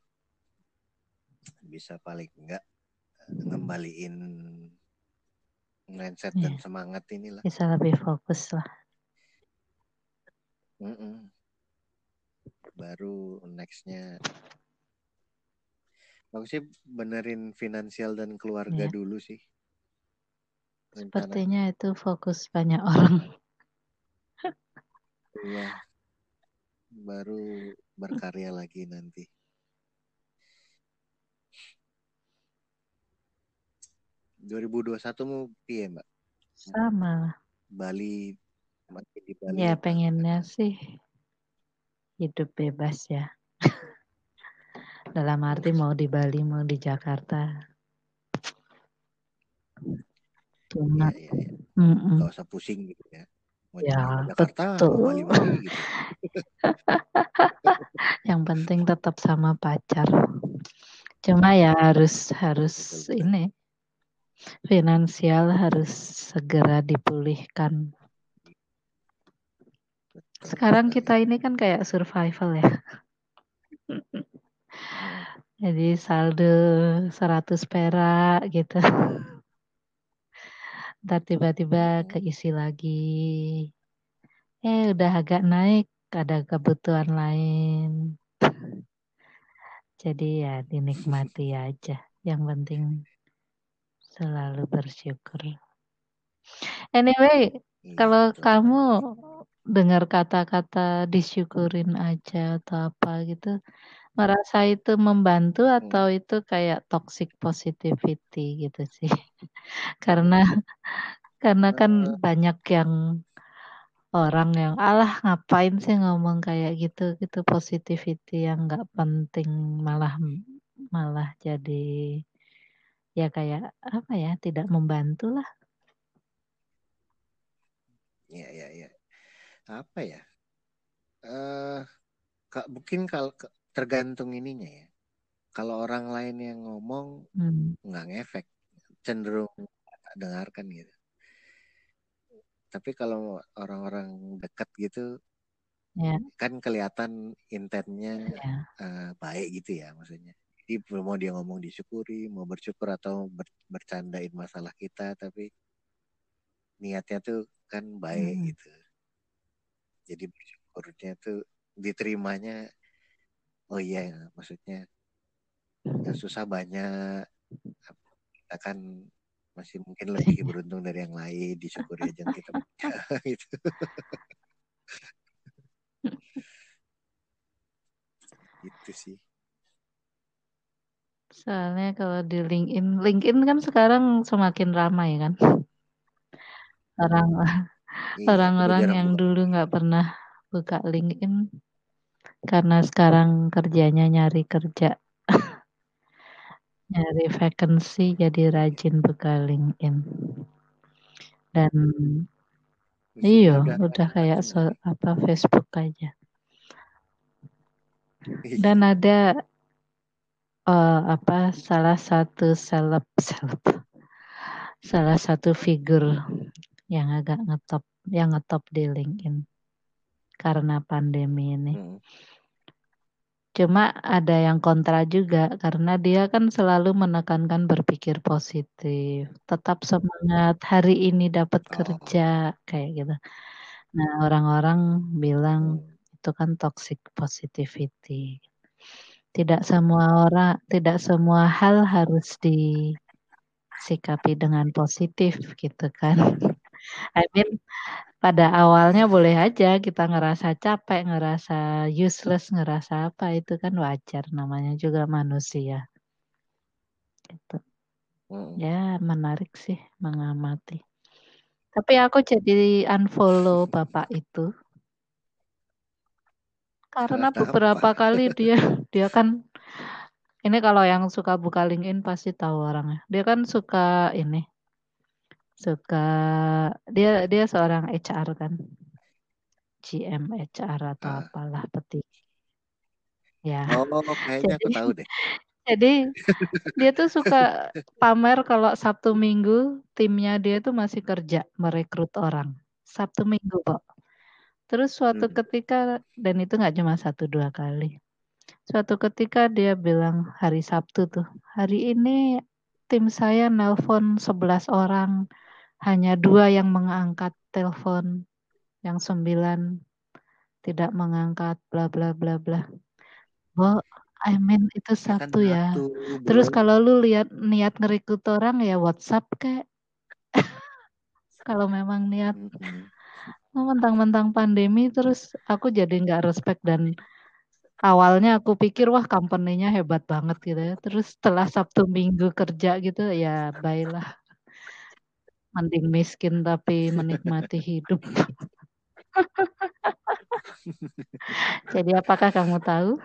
bisa paling enggak ngembaliin mindset dan ya, semangat inilah. bisa lebih fokus lah. Mm-mm. Baru nextnya aku sih benerin finansial dan keluarga Ya, dulu sih rencananya. sepertinya itu fokus banyak orang. Iya, baru berkarya lagi nanti. dua ribu dua satu mau piye mbak? Sama. Bali masih di Bali Ya, pengennya sih hidup bebas ya. Dalam arti mau di Bali, mau di Jakarta. Cuma, Iya, iya, iya. Gak usah pusing gitu ya. Mau Ya, Jakarta, mau betul. Bali-Bali gitu. Yang penting tetap sama pacar. Cuma ya harus harus Betul, betul. ini finansial harus segera dipulihkan. Sekarang kita ini kan kayak survival ya. Jadi saldo 100 perak gitu. Ntar tiba-tiba keisi lagi. Eh udah agak naik, ada kebutuhan lain. Jadi ya dinikmati aja. Yang penting selalu bersyukur. Anyway, Iya, kalau kamu dengar kata-kata disyukurin aja atau apa gitu, merasa itu membantu Hmm. atau itu kayak toxic positivity gitu sih? karena karena kan Eh, banyak yang orang yang alah ngapain sih ngomong kayak gitu gitu positivity yang nggak penting malah malah jadi ya kayak apa ya tidak membantu lah. Iya, iya, iya. Apa ya? Eh, kak mungkin kalau tergantung ininya ya. Kalau orang lain yang ngomong Hmm. nggak ngefek, cenderung dengarkan gitu. Tapi kalau orang-orang dekat gitu, Ya, kan kelihatan intentnya ya. eh, baik gitu ya maksudnya. Jadi mau dia ngomong disyukuri, mau bersyukur atau ber- bercandain masalah kita, tapi niatnya tuh kan baik Hmm. gitu. Jadi bersyukurnya tuh diterimanya, oh iya maksudnya yang susah banyak, kita kan masih mungkin lebih beruntung dari yang lain, disyukuri aja kita gitu. Gitu sih. Soalnya kalau di LinkedIn, LinkedIn kan sekarang semakin ramai kan. Orang Iya, orang-orang jarang yang dulu nggak pernah buka LinkedIn karena sekarang kerjanya nyari kerja, nyari vacancy jadi rajin buka LinkedIn. Dan iyo udah kayak so, apa Facebook aja. Dan Iya. ada uh, apa salah satu seleb seleb salah satu figur yang agak ngetop yang ngetop di LinkedIn karena pandemi ini. Hmm. Cuma ada yang kontra juga karena dia kan selalu menekankan berpikir positif, tetap semangat hari ini dapat oh. kerja kayak gitu. Nah orang-orang bilang itu kan toxic positivity. Tidak semua orang, tidak semua hal harus disikapi dengan positif gitu kan. I mean pada awalnya boleh aja kita ngerasa capek, ngerasa useless, ngerasa apa itu kan wajar namanya juga manusia. Gitu. Hmm. Ya menarik sih mengamati. Tapi aku jadi unfollow bapak itu karena beberapa apa? kali dia dia kan ini kalau yang suka buka LinkedIn pasti tahu orangnya. Dia kan suka ini suka. Dia dia seorang HR kan? GM HR atau uh. apalah peti ya. Oh kayaknya jadi, aku tahu deh. jadi dia tuh suka pamer kalau Sabtu Minggu timnya dia tuh masih kerja merekrut orang. Sabtu Minggu kok. Terus suatu hmm. ketika dan itu nggak cuma satu dua kali. Suatu ketika dia bilang hari Sabtu tuh hari ini tim saya nelpon 11 orang hanya dua yang mengangkat telepon, yang sembilan tidak mengangkat, bla bla bla bla. Oh, I mean itu satu ya. Satu, Terus kalau lu lihat niat ngerikut orang ya WhatsApp kayak kalau memang niat mentang-mentang pandemi terus aku jadi nggak respect dan awalnya aku pikir wah company-nya hebat banget gitu ya. Terus setelah Sabtu Minggu kerja gitu ya baiklah mending miskin tapi menikmati hidup. Jadi apakah kamu tahu?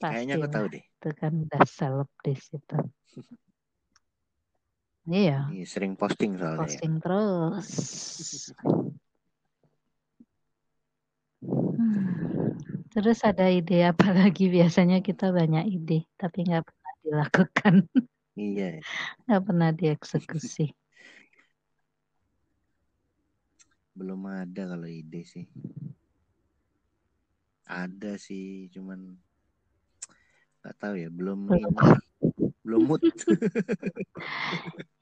Kayaknya aku tahu deh. Itu kan udah seleb di situ. Iya. Sering posting soalnya. Ya. Posting ya. terus. Hmm. Terus ada ide apa lagi? Biasanya kita banyak ide, tapi nggak pernah dilakukan. Iya. Nggak pernah dieksekusi. Belum ada kalau ide sih. Ada sih, cuman nggak tahu ya, belum belum, belum mood.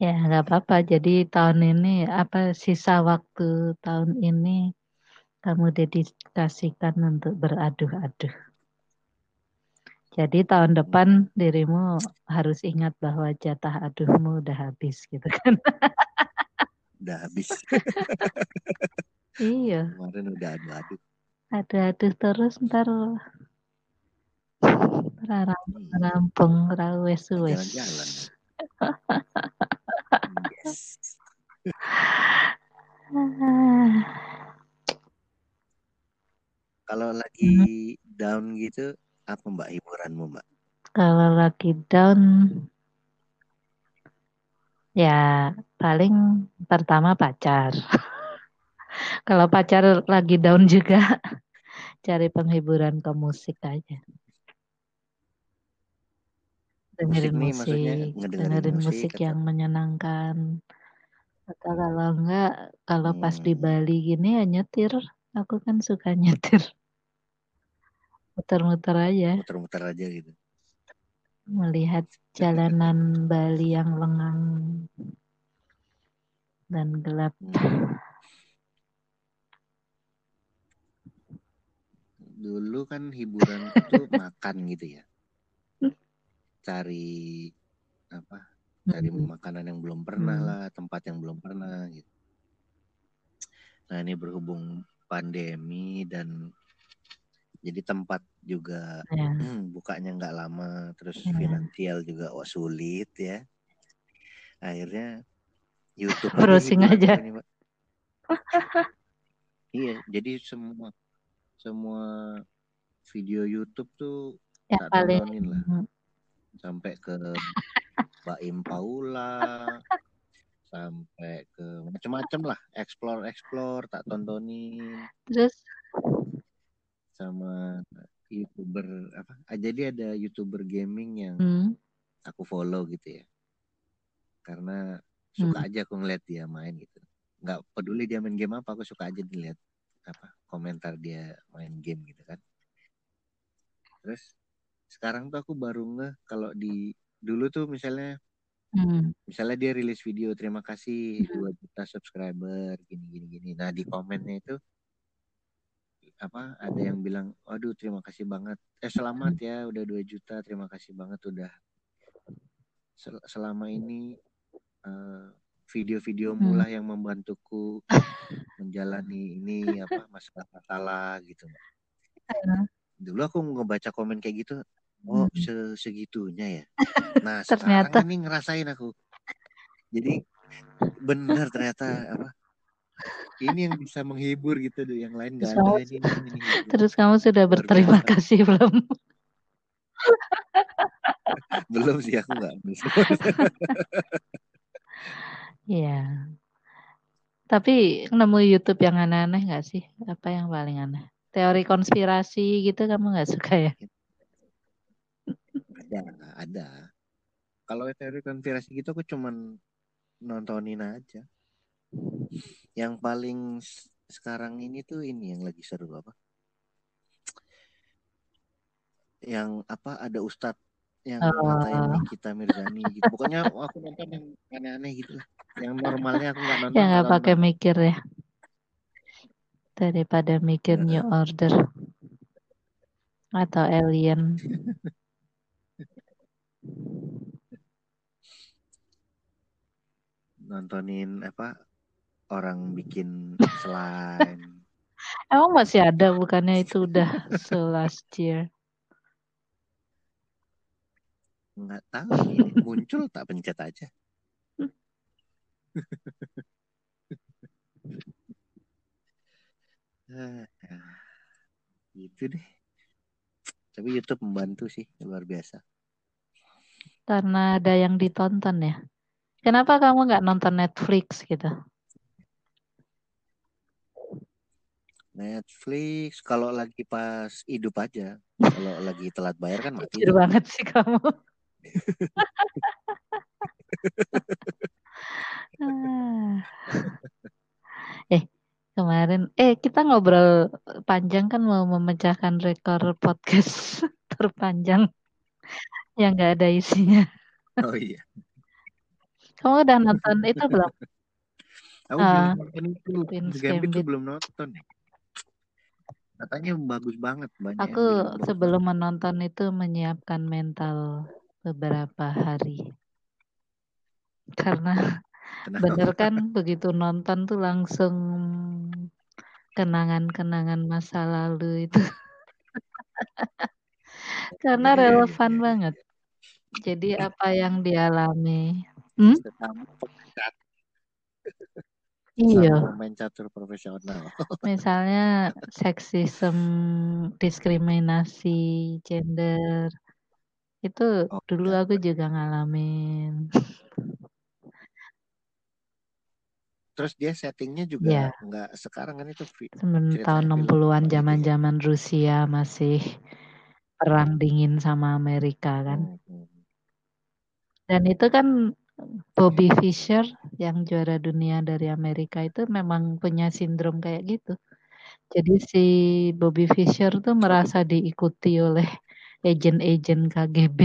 ya nggak apa-apa. Jadi tahun ini apa sisa waktu tahun ini kamu dedikasikan untuk beraduh-aduh. Jadi tahun depan dirimu harus ingat bahwa jatah aduhmu udah habis gitu kan. udah habis. iya. Kemarin udah adu-adu. Adu-adu terus ntar rampung rawes wes. Jalan-jalan. yes. Kalau lagi hmm. down gitu apa mbak hiburanmu mbak? Kalau lagi down, ya paling pertama pacar. Kalau pacar lagi down juga, cari penghiburan ke musik aja. Dengerin musik, musik dengerin musik, musik yang menyenangkan. Atau kalau enggak, kalau hmm. pas di hmm. Bali gini ya nyetir. Aku kan suka nyetir. Muter-muter aja. Muter-muter aja gitu. Melihat jalanan Bali yang lengang dan gelap. Hmm. Dulu kan hiburan itu makan gitu ya. Cari apa? Cari hmm. makanan yang belum pernah hmm. lah, tempat yang belum pernah gitu. Nah ini berhubung pandemi dan jadi tempat juga ya. hmm, bukanya nggak lama terus ya. finansial juga wah sulit ya. Akhirnya YouTube browsing aja. ini, iya jadi semua semua video YouTube tuh ya, tak tontonin lah. Sampai ke Baim Paula sampai ke macam-macam lah. Explore explore tak tontonin. Terus sama youtuber apa? ah, Jadi ada youtuber gaming yang Hmm. aku follow gitu ya. Karena suka Hmm. aja aku ngeliat dia main gitu. Nggak peduli dia main game apa, aku suka aja dilihat apa komentar dia main game gitu kan. Terus sekarang tuh aku baru ngeh kalau di dulu tuh misalnya Hmm. misalnya dia rilis video terima kasih Hmm. 2 juta subscriber gini gini gini. Nah, di komennya itu apa ada yang bilang waduh terima kasih banget eh selamat Hmm. ya udah 2 juta terima kasih banget udah sel- selama ini eh, video-videomu Hmm. lah yang membantuku menjalani ini apa masalah-masalah gitu Hmm. dulu aku ngebaca komen kayak gitu oh Hmm. se- segitunya ya nah Ternyata. sekarang ini ngerasain aku jadi benar ternyata apa ini yang bisa menghibur gitu tuh yang lain nggak ada ini, ini, ini, terus kamu sudah berterima kasih belum? belum sih aku nggak Iya. Tapi nemu YouTube yang aneh-aneh nggak sih? Apa yang paling aneh? Teori konspirasi gitu kamu nggak suka ya? ada ada kalau teori konspirasi gitu aku cuman nontonin aja yang paling sekarang ini tuh ini yang lagi seru apa yang apa ada ustadz yang Oh. ngatain Nikita Mirzani gitu pokoknya aku nonton yang aneh-aneh gitu lah. yang normalnya aku nggak nonton Ya nggak pakai nonton. mikir ya. Daripada mikir New Order atau Alien. nontonin apa orang bikin slime Emang masih ada bukannya itu udah so last year? nggak tahu ini muncul tak pencet aja Ah, gitu deh tapi YouTube membantu sih luar biasa Karena ada yang ditonton ya. Kenapa kamu nggak nonton Netflix gitu? Netflix kalau lagi pas hidup aja kalau lagi telat bayar kan mati Jujur tuh. banget sih kamu. Eh kemarin eh kita ngobrol panjang kan mau memecahkan rekor podcast terpanjang yang nggak ada isinya. oh iya Kamu udah nonton itu belum? aku Ah, belum nonton itu Queen's Gambit Gambit. belum nonton katanya bagus banget banyak Aku bagus sebelum menonton itu menyiapkan mental beberapa hari. Karena Kenapa? bener kan begitu nonton tuh langsung kenangan-kenangan masa lalu itu. Karena Iya, iya, relevan iya. banget. Jadi apa yang dialami. Hmm? Iya. pemain catur profesional Misalnya seksisme, diskriminasi, gender. Itu oh dulu iya. aku juga ngalamin. terus dia settingnya juga nggak sekarang kan itu Semen tahun film 60-an gitu ya zaman-zaman Rusia masih perang dingin sama Amerika kan. Hmm, hmm. Dan itu kan Bobby Fischer yang juara dunia dari Amerika itu memang punya sindrom kayak gitu. Jadi si Bobby Fischer tuh merasa diikuti oleh agen-agen KGB.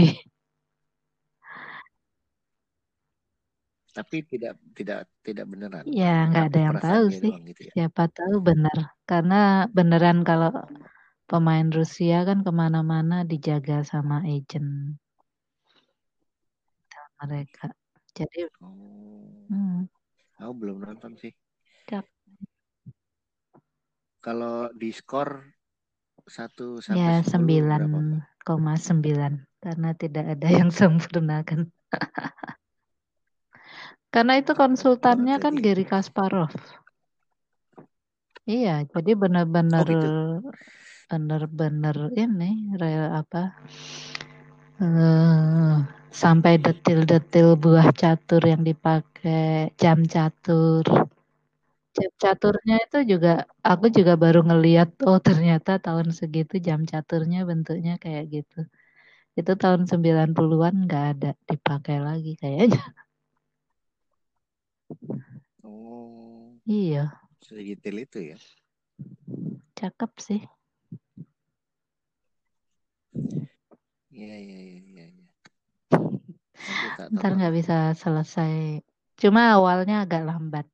tapi tidak tidak tidak beneran Ya nggak ada yang tahu sih. gitu ya Siapa tahu benar. Karena beneran kalau pemain Rusia kan ke mana-mana dijaga sama agen mereka. Jadi oh hmm, aku belum nonton sih Cak. kalau di skor satu ya sampai 10 berapa Mbak? 9,9 karena tidak ada yang sempurna kan. Karena itu konsultannya banget kan. Gary Kasparov. Iya, jadi benar-benar Oh gitu. benar-benar ini real apa eh sampai detil-detil buah catur yang dipakai jam catur jam caturnya itu juga aku juga baru ngeliat oh ternyata tahun segitu jam caturnya bentuknya kayak gitu. Itu tahun 90-an nggak ada dipakai lagi kayaknya. Oh. Iya. Sedetail itu ya. Cakep sih. Iya, iya, iya, iya. Ya. Ntar nggak bisa selesai. Cuma awalnya agak lambat.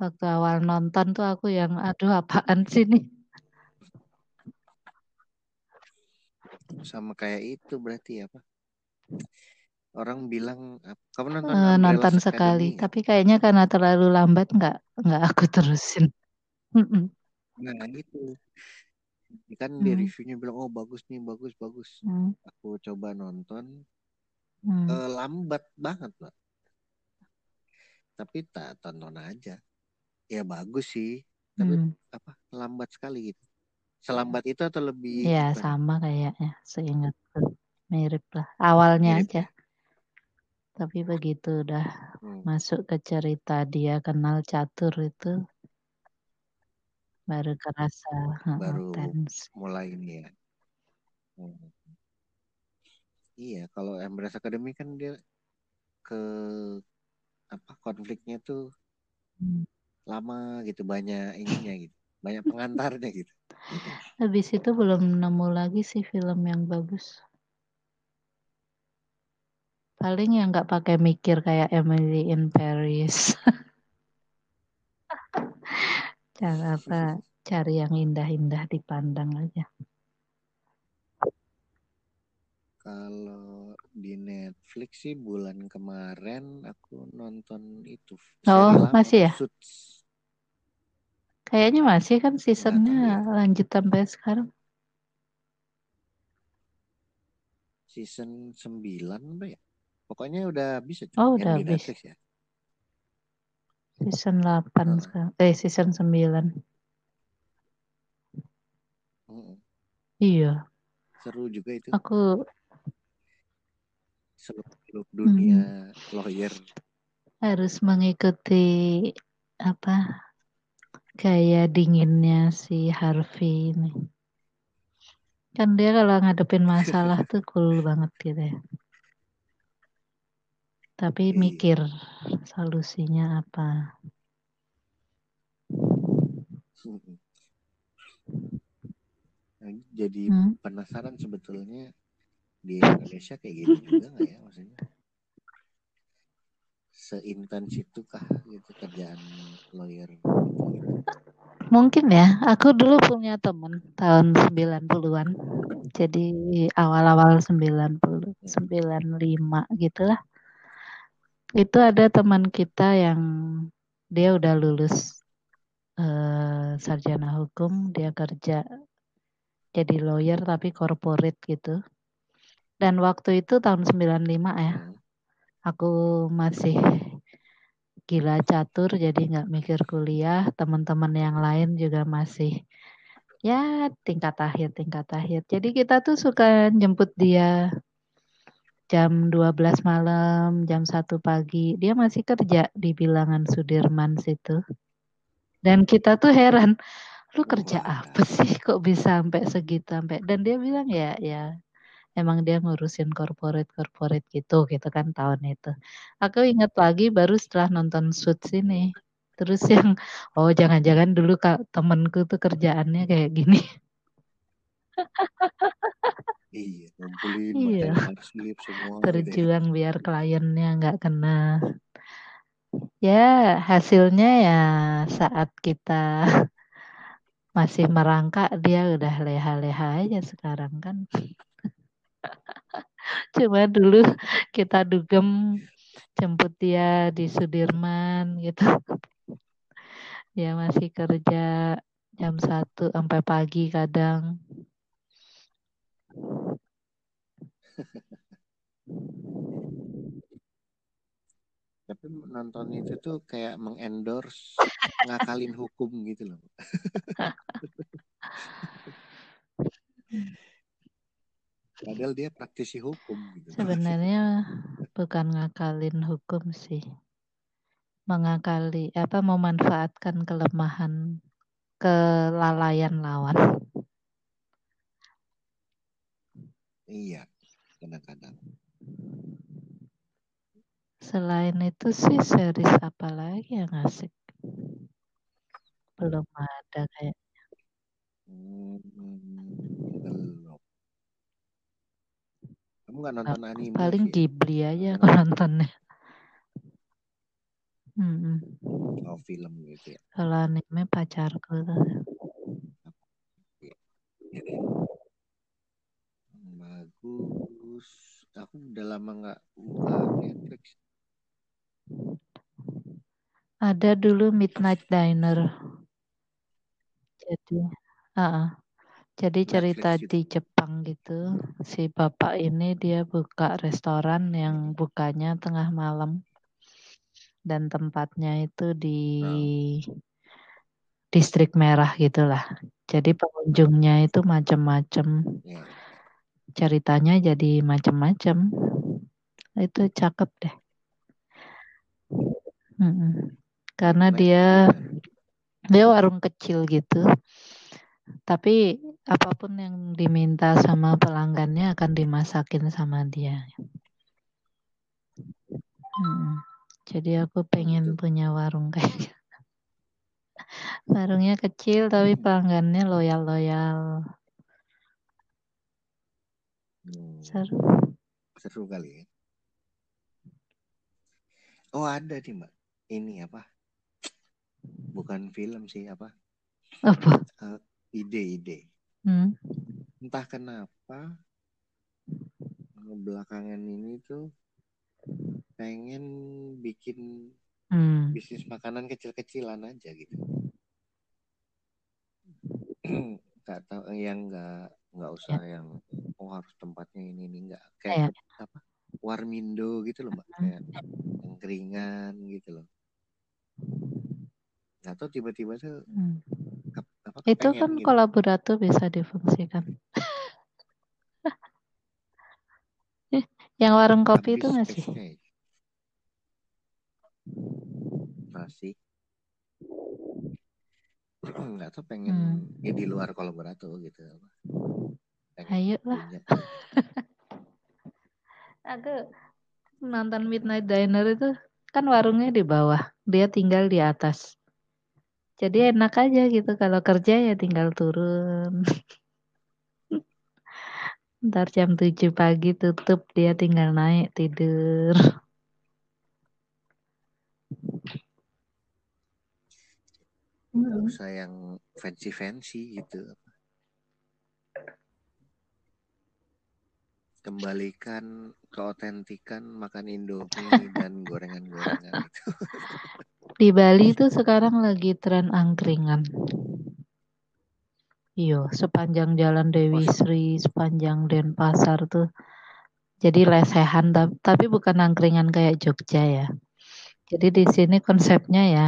Waktu awal nonton tuh aku yang aduh apaan sih nih. Sama kayak itu berarti apa? Orang bilang kamu nonton uh, nonton sekali, tapi kayaknya karena terlalu lambat nggak nggak aku terusin. nah itu kan hmm. di reviewnya bilang oh bagus nih bagus bagus. Hmm. Aku coba nonton hmm. uh, lambat banget lah. Tapi tak tonton aja ya bagus sih tapi hmm. apa lambat sekali gitu selambat itu atau lebih ya gimana? sama kayaknya seingat mirip lah awalnya mirip, aja ya? tapi begitu udah hmm. masuk ke cerita dia kenal catur itu baru kerasa. Baru tensi. mulai ini ya. Hmm. iya kalau Embrace Academy kan dia ke apa konfliknya tuh hmm. lama gitu banyak ininya gitu banyak pengantarnya gitu. Habis itu belum nemu lagi sih film yang bagus. Paling yang nggak pakai mikir kayak Emily in Paris cara apa cari yang indah-indah dipandang aja kalau di Netflix sih bulan kemarin aku nonton itu oh masih ya Suits. Kayaknya masih kan seasonnya lanjut sampai sekarang. Season 9 apa ya? Pokoknya udah bisa Oh, udah habis. ya. Season 8 oh. sekarang. Eh, season 9. Oh. Iya. Seru juga itu. Aku seluruh dunia hmm. lawyer harus mengikuti apa Kayak dinginnya si Harvey ini. Kan dia kalau ngadepin masalah tuh cool banget gitu ya. Tapi mikir solusinya apa. Jadi hmm? penasaran sebetulnya di Indonesia kayak gini juga nggak ya maksudnya? Seintens itukah gitu kerjaan lawyer Mungkin ya, aku dulu punya temen tahun 90-an. Jadi awal-awal 90, 95 gitu lah. Itu ada teman kita yang dia udah lulus uh, sarjana hukum, dia kerja jadi lawyer tapi corporate gitu. Dan waktu itu tahun 95 ya. Aku masih gila catur jadi nggak mikir kuliah teman-teman yang lain juga masih ya tingkat akhir tingkat akhir jadi kita tuh suka jemput dia jam 12 malam jam 1 pagi dia masih kerja di bilangan Sudirman situ dan kita tuh heran lu kerja apa sih kok bisa sampai segitu sampai dan dia bilang ya ya emang dia ngurusin corporate corporate gitu gitu kan tahun itu. Aku ingat lagi baru setelah nonton Suits ini. Terus yang oh jangan-jangan dulu kak temenku tuh kerjaannya kayak gini. iya, ngumpulin iya. semua. Terjuang gitu. biar kliennya nggak kena. Ya hasilnya ya saat kita masih merangkak dia udah leha-leha aja sekarang kan. Cuma dulu kita dugem jemput dia di Sudirman gitu. Dia masih kerja jam satu sampai pagi kadang. Tapi nonton itu tuh kayak mengendorse ngakalin hukum gitu loh. Padahal dia praktisi hukum. Gitu. Sebenarnya bukan ngakalin hukum sih. mengakali apa memanfaatkan kelemahan kelalaian lawan. Iya, kadang-kadang. Selain itu sih series apa lagi yang asik? Belum ada kayak. Hmm, belum. Kamu nggak nonton anime Paling sih? Ghibli aja aku nontonnya. Hmm. Oh film gitu ya. Kalau anime pacarku tuh. Bagus. Aku udah lama nggak buka Netflix. Ada dulu Midnight Diner. Jadi, uh -uh. jadi cerita Netflix di Jepang gitu. Si bapak ini dia buka restoran yang bukanya tengah malam dan tempatnya itu di distrik merah gitulah. Jadi pengunjungnya itu macam-macam. Yeah. Ceritanya jadi macam-macam. Itu cakep deh. Mm-mm. Karena dia ya. dia warung kecil gitu. Tapi apa pun yang diminta sama pelanggannya akan dimasakin sama dia. Hmm. Jadi aku pengen Gitu. punya warung kayak gitu. Warungnya kecil tapi pelanggannya loyal-loyal. Hmm. Seru. Seru kali ya. Oh ada nih mbak. Ini apa? Bukan film sih apa? Apa? Uh, ide-ide. Hmm. Entah kenapa belakangan ini tuh pengen bikin Hmm. bisnis makanan kecil-kecilan aja gitu. Gak tahu yang nggak nggak usah Ya. yang oh harus tempatnya ini ini nggak Ya. kayak apa warmindo gitu loh mbak kayak angkringan gitu loh. Nggak tahu tiba-tiba tuh Hmm. apa Itu kan gitu. kolaborator bisa difungsikan. Yang warung kopi itu Habis masih. ya. masih nggak tahu pengen Hmm. ya di luar kolaborator gitu pengen Ayo lah. Aku nonton Midnight Diner itu kan warungnya di bawah, dia tinggal di atas. Jadi enak aja gitu kalau kerja ya tinggal turun. Ntar jam 7 pagi tutup, dia tinggal naik tidur. nggak Hmm. usah yang fancy fancy gitu kembalikan keotentikan makan indomie dan gorengan-gorengan itu Di Bali itu sekarang lagi tren angkringan. Iya, sepanjang jalan Dewi Sri, sepanjang Denpasar tuh. Jadi lesehan, ta- tapi bukan angkringan kayak Jogja ya. Jadi di sini konsepnya ya,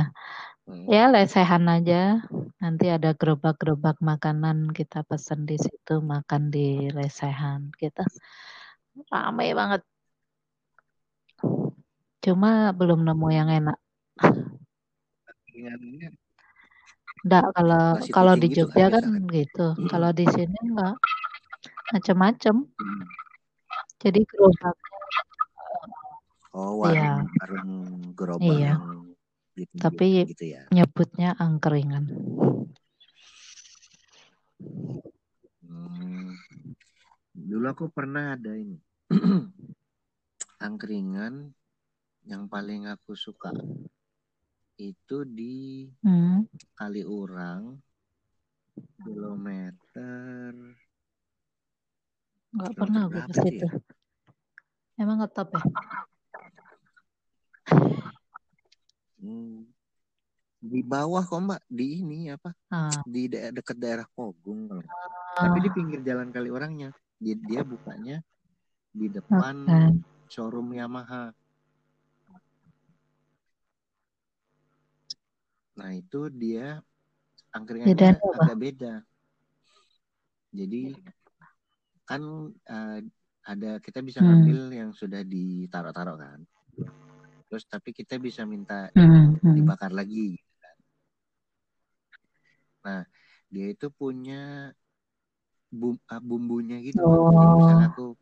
Hmm. ya lesehan aja. Nanti ada gerobak-gerobak makanan kita pesen di situ, makan di lesehan kita. Ramai banget. Cuma belum nemu yang enak. Enggak, kalau nasi kalau di gitu Jogja kan kan kan gitu. Kalau di sini enggak. Macem-macem. Hmm. Jadi gerobak oh warung Iya. warung gerobak Iya. yang gitu Tapi gitu ya nyebutnya angkringan. Hmm. Dulu aku pernah ada ini angkringan yang paling aku suka itu di Hmm. Kaliurang kilometer Enggak kilometer pernah gue berapa ke sih situ. ya? Emang ngetop ya? Hmm, di bawah kok mbak di ini apa Ah. di daerah dekat daerah Pogung kalau salah. tapi di Ah, pinggir jalan Kaliurangnya dia, dia bukanya di depan oke. showroom Yamaha nah itu dia angkringannya apa? agak beda jadi kan eh, ada kita bisa Hmm. ngambil yang sudah ditaruh-taruh kan terus tapi kita bisa minta Hmm, hmm. dibakar lagi gitu kan. Nah, dia itu punya bum- ah, bumbunya gitu. Jadi Oh, misalnya aku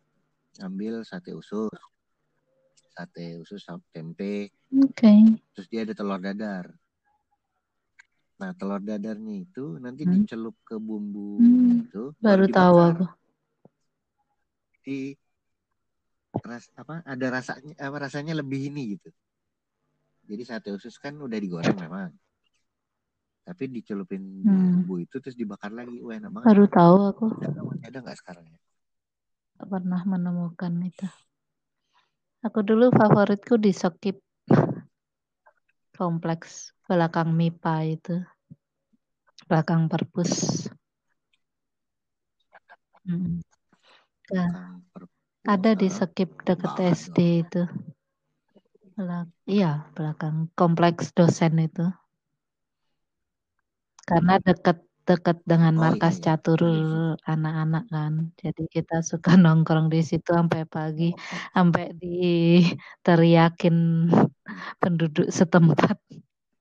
ambil sate usus, sate usus tempe, oke. terus dia ada telur dadar. Nah, telur dadarnya itu nanti Hmm. dicelup ke bumbu Hmm, itu baru tahu aku. Jadi ras apa ada rasanya apa rasanya lebih ini gitu. Jadi sate usus kan udah digoreng memang. Tapi dicelupin di Hmm, bumbu itu terus dibakar lagi. Wah, enak banget. baru tahu aku. Ada nggak sekarang ya? Pernah menemukan itu. Aku dulu favoritku di Sekip kompleks belakang MIPA itu, belakang perpus. Hmm. Nah. Ada di Sekip dekat banget SD itu. Belak iya, belakang kompleks dosen itu. Karena dekat-dekat dengan Oh markas iya. catur anak-anak kan. Jadi kita suka nongkrong di situ sampai pagi, sampai diteriakin penduduk setempat.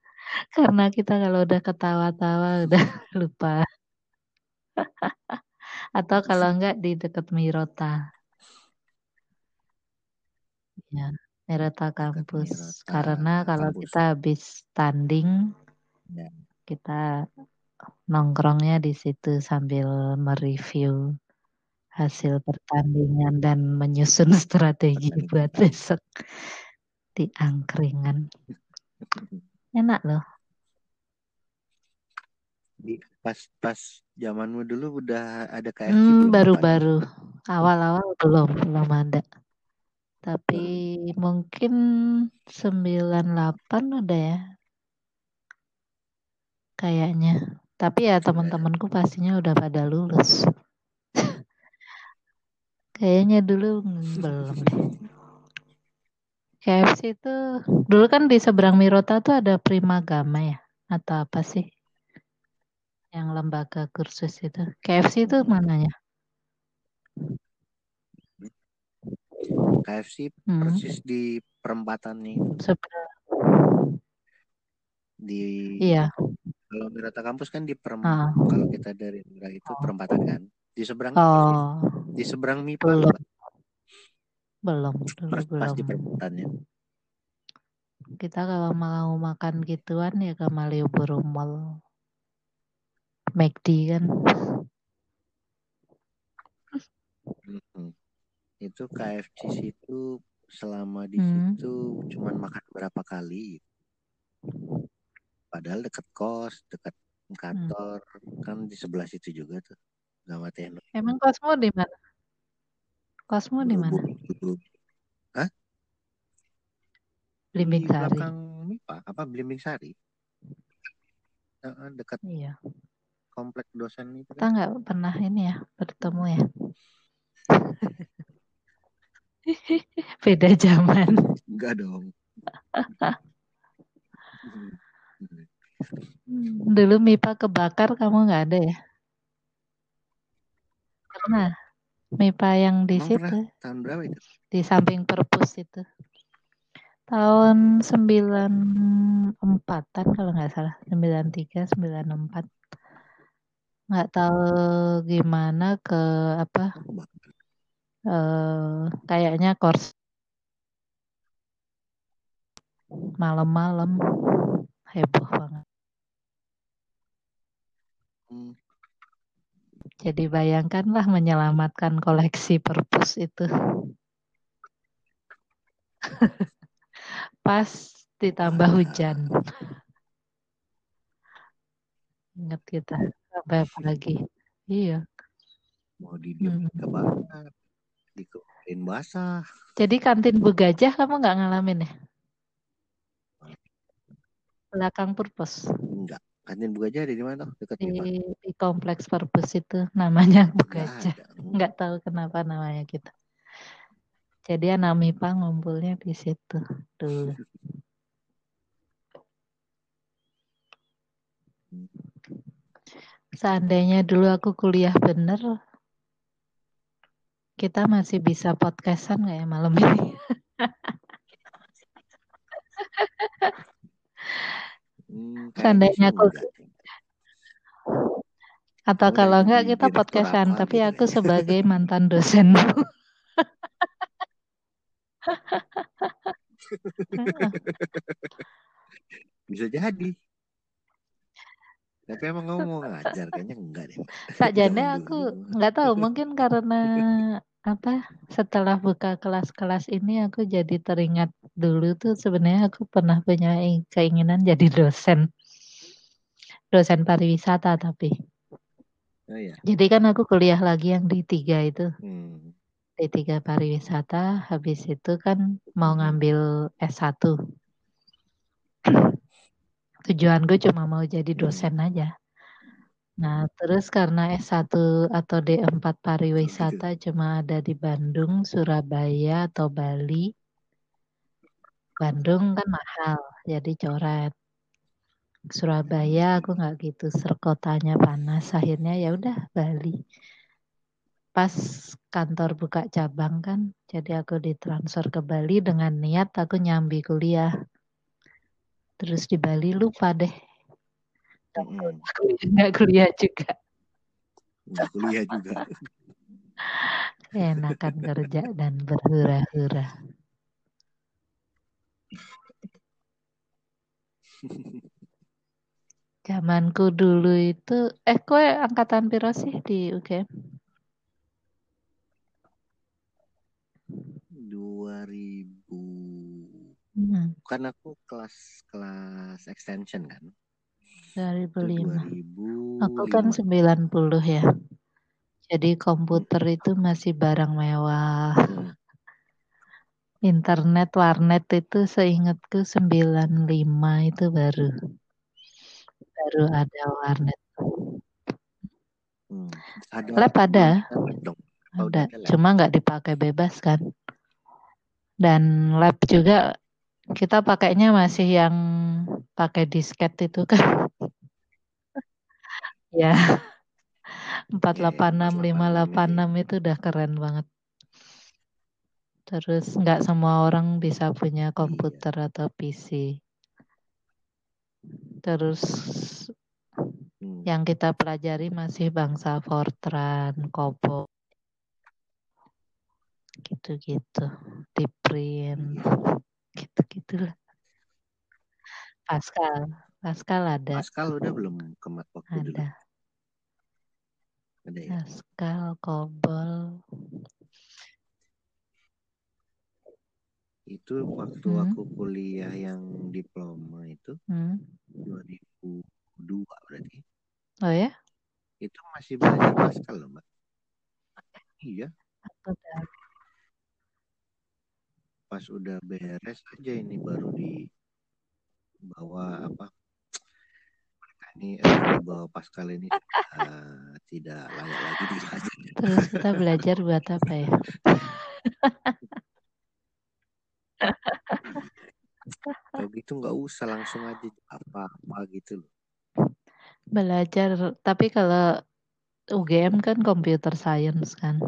Karena kita kalau udah ketawa-tawa udah lupa. Atau kalau enggak di dekat Mirota. Ya, Dekat kampus. Mirota Karena kalau kampus. kita habis tanding, Ya. kita nongkrongnya di situ sambil mereview hasil pertandingan dan menyusun strategi buat besok di angkringan. Enak loh. Di pas pas zamanmu dulu udah ada KFC Hmm, baru-baru. Awal-awal belum, belum ada. Tapi Baru. mungkin 98 udah ya. Kayaknya. Tapi ya ada. teman-temanku pastinya udah pada lulus. Kayaknya dulu belum deh. KFC itu dulu kan di seberang Mirota tuh ada Primagama ya atau apa sih yang lembaga kursus itu KFC itu Hmm. mananya KFC hmm. persis di perempatannya itu seberang di iya. Kalau Mirata kampus kan di perem ah. kalau kita dari Mira itu perempatan kan? Di seberang oh. di seberang MIPA. Belum. Belum dulu pas, pas di belum perempatannya kita kalau mau makan gituan ya ke Malioboro Mall. McD kan. Mhm. Itu KFC situ selama di hmm. situ cuman makan berapa kali. Padahal deket kos deket Hmm. kantor kan di sebelah situ juga tuh sama Teno. Emang kosmo di mana? Kosmo di mana? Hah? di Blimbing Sari. belakang MIPA apa Blimbing Sari? Heeh, dekat iya. komplek dosen itu kita nggak pernah ini ya bertemu ya beda zaman. Enggak dong. Hmm, dulu MIPA kebakar kamu nggak ada ya? Pernah? MIPA yang di emang situ? Pernah tahun berapa itu? Di samping perpus itu. Tahun 94-an kalau nggak salah. 93 94 nggak tahu gimana ke apa eh, kayaknya kors malam-malam. Heboh banget. Hmm, jadi bayangkanlah menyelamatkan koleksi perpus itu. Pas ditambah hujan. Ingat kita. Sampai pagi iya. Mau didiemin Hmm. kebakar dikeluarin basah. Jadi kantin Bu Gajah kamu nggak ngalamin ya? Belakang perpus enggak kantin buka aja ada di mana? Dekat di, MIPA di kompleks perpus itu namanya Bu enggak tahu kenapa namanya gitu. Jadi anak MIPA ngumpulnya di situ. Dulu seandainya dulu aku kuliah bener kita masih bisa podcastan nggak ya malam ini Seandainya aku atau enggak kalau enggak kita podcastan, tapi aku sebagai mantan dosen. Bisa jadi. Tapi emang kamu mau ngajar kayaknya enggak deh. Sakjane aku enggak tahu mungkin karena apa setelah buka kelas-kelas ini aku jadi teringat dulu tuh sebenarnya aku pernah punya keinginan jadi dosen dosen pariwisata tapi oh, iya. jadi kan aku kuliah lagi yang di tiga itu hmm. di tiga pariwisata habis itu kan mau hmm. ngambil S1 tujuanku cuma mau jadi hmm. dosen aja Nah, terus karena S1 atau D4 pariwisata cuma ada di Bandung, Surabaya atau Bali. Bandung kan mahal, jadi coret. Surabaya aku nggak gitu, serkotanya panas. Akhirnya ya udah Bali. Pas kantor buka cabang kan, jadi aku ditransfer ke Bali dengan niat aku nyambi kuliah. Terus di Bali lupa deh nggak kuliah juga. Nggak kuliah juga. Enakan kerja dan berhura-hura. Zamanku dulu itu eh kue angkatan piro sih di UGM 2000 hmm. kan aku kelas kelas extension kan 2005. Aku kan 90 ya. Jadi komputer itu masih barang mewah. Hmm. Internet, warnet itu seingatku 95 itu baru. Baru ada warnet. Hmm. Ada lab ada. Ada, cuma nggak dipakai bebas kan. Dan lab juga kita pakainya masih yang pakai disket itu kan. Ya. 486, 586 itu udah keren banget. Terus nggak semua orang bisa punya iya. komputer atau PC. Terus hmm. yang kita pelajari masih bangsa Fortran, Kobo. Gitu-gitu. Di print. Iya gitu-gitulah. Pascal, Pascal ada. Pascal udah belum kemat waktu ada. dulu. Ada ya? Pascal, Kobol. Itu waktu hmm. aku kuliah yang diploma itu hmm. 2002 berarti. Oh ya? Itu masih belajar Pascal loh, Mbak. Iya. Pas udah beres aja ini baru di bawa apa ini eh, bawa pas kali ini uh, tidak layak lagi diajar. Terus kita belajar buat apa ya? Kalau gitu nggak usah langsung aja apa-apa gitu loh. Belajar, tapi kalau UGM kan computer science kan.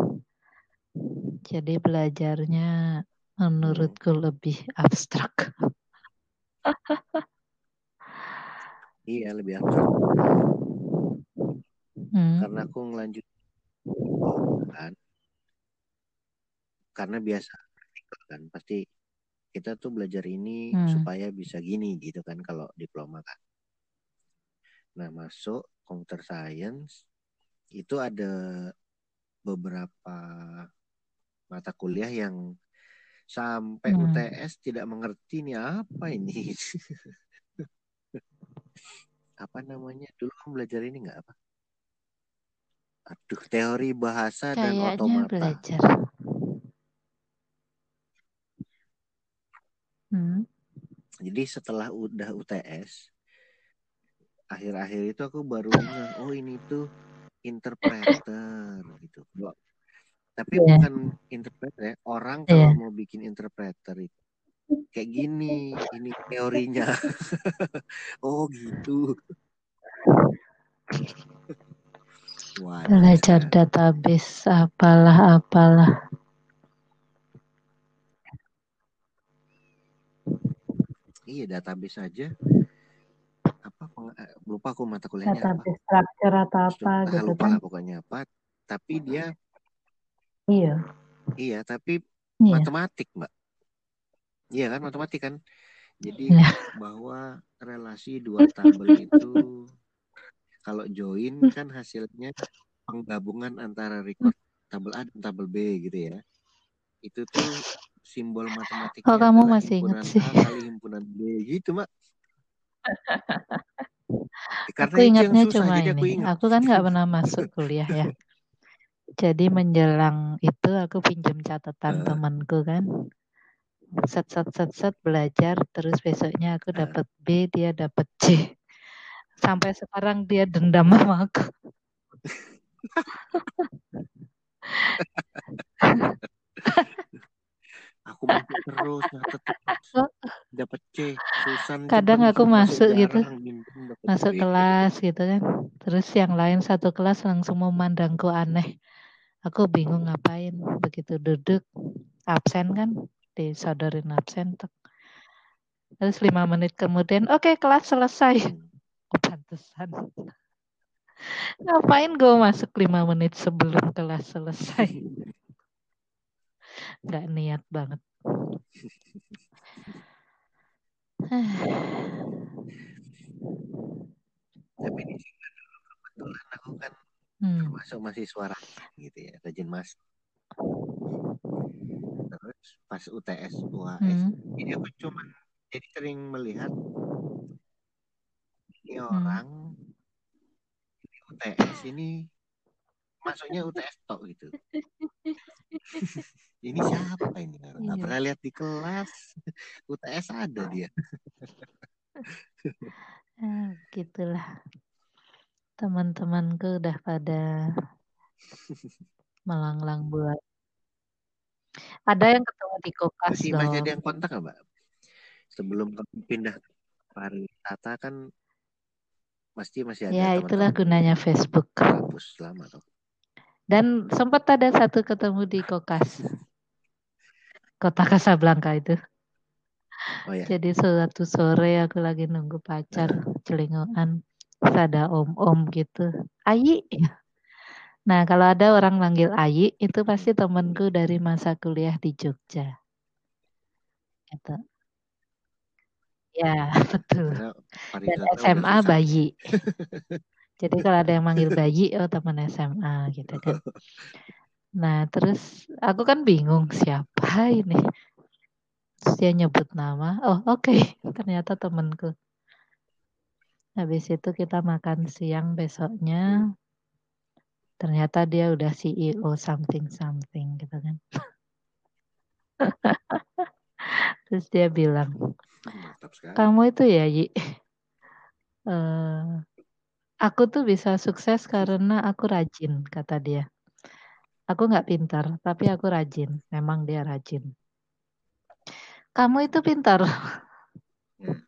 Jadi belajarnya menurutku lebih abstrak. iya, lebih abstrak. Hmm. Karena aku ngelanjut kan. Karena biasa kan pasti kita tuh belajar ini hmm. supaya bisa gini gitu kan kalau diploma kan. Nah, masuk computer science itu ada beberapa mata kuliah yang sampai hmm. UTS tidak mengerti ini apa ini apa namanya dulu kamu belajar ini nggak apa aduh teori bahasa Kayaknya dan otomata belajar hmm. jadi setelah udah UTS akhir-akhir itu aku baru oh ini tuh interpreter gitu tapi yeah. bukan interpreter ya orang iya. kalau yeah. mau bikin interpreter itu kayak gini ini teorinya. Oh gitu. Belajar database apalah apalah iya database aja. Apa eh, lupa aku mata kuliahnya apa. Structure atau apa ah, gitu lupa kan. lah pokoknya apa. Tapi dia iya. Iya tapi iya. matematik mbak iya kan matematik kan. Jadi ya. bahwa relasi dua tabel itu kalau join kan hasilnya penggabungan antara record tabel A dan tabel B gitu ya. Itu tuh simbol matematik oh kamu masih ingat sih A kali himpunan B gitu mak. Karena aku ingatnya susah, cuma ini aku, ingat. aku kan nggak pernah masuk kuliah ya. Jadi menjelang itu aku pinjam catatan uh. temanku kan set set set set belajar terus besoknya aku uh. dapat B dia dapat C. Sampai sekarang dia dendam sama aku. Aku masuk terus dapat C. Susan kadang aku masuk gitu. masuk kelas gitu kan. Terus yang lain satu kelas langsung memandangku aneh. Aku bingung ngapain begitu duduk absen kan disodorin absen terus lima menit kemudian oke okay, kelas selesai oh, pantesan Ngapain gue masuk lima menit sebelum kelas selesai? Gak niat banget. Tapi di sini dulu kebetulan aku kan hmm. masuk masih suara gitu ya, rajin mas. Terus pas UTS UAS, hmm. ini aku cuma jadi sering melihat ini hmm. orang UTS ini masuknya UTS tok gitu. ini siapa ini? Nggak iya. pernah lihat di kelas. UTS ada dia. ah, gitulah. Teman-temanku udah pada melanglang buat. Ada yang ketemu di kokas masih, dong. Masih ada yang kontak nggak, Mbak? Sebelum kamu pindah pariwisata kan Pasti masih ada. Ya, itulah gunanya Facebook. Hapus lama tuh. Dan sempat ada satu ketemu di Kokas. Kota Kasablanka itu. Oh, ya. Jadi suatu sore aku lagi nunggu pacar uh. celingoan. Terus ada om-om gitu. Ayi. Nah kalau ada orang manggil Ayi itu pasti temanku dari masa kuliah di Jogja. Gitu. Ya, betul. Dan SMA bayi. Jadi kalau ada yang manggil bayi, oh teman SMA gitu kan. Nah, terus aku kan bingung siapa ini. Terus dia nyebut nama. Oh, oke. Okay. Ternyata temanku. Habis itu kita makan siang besoknya. Ternyata dia udah CEO something something gitu kan. Terus dia bilang, kamu itu ya, Yi. Uh, aku tuh bisa sukses karena aku rajin, kata dia. Aku nggak pintar, tapi aku rajin. Memang dia rajin. Kamu itu pintar. Hmm.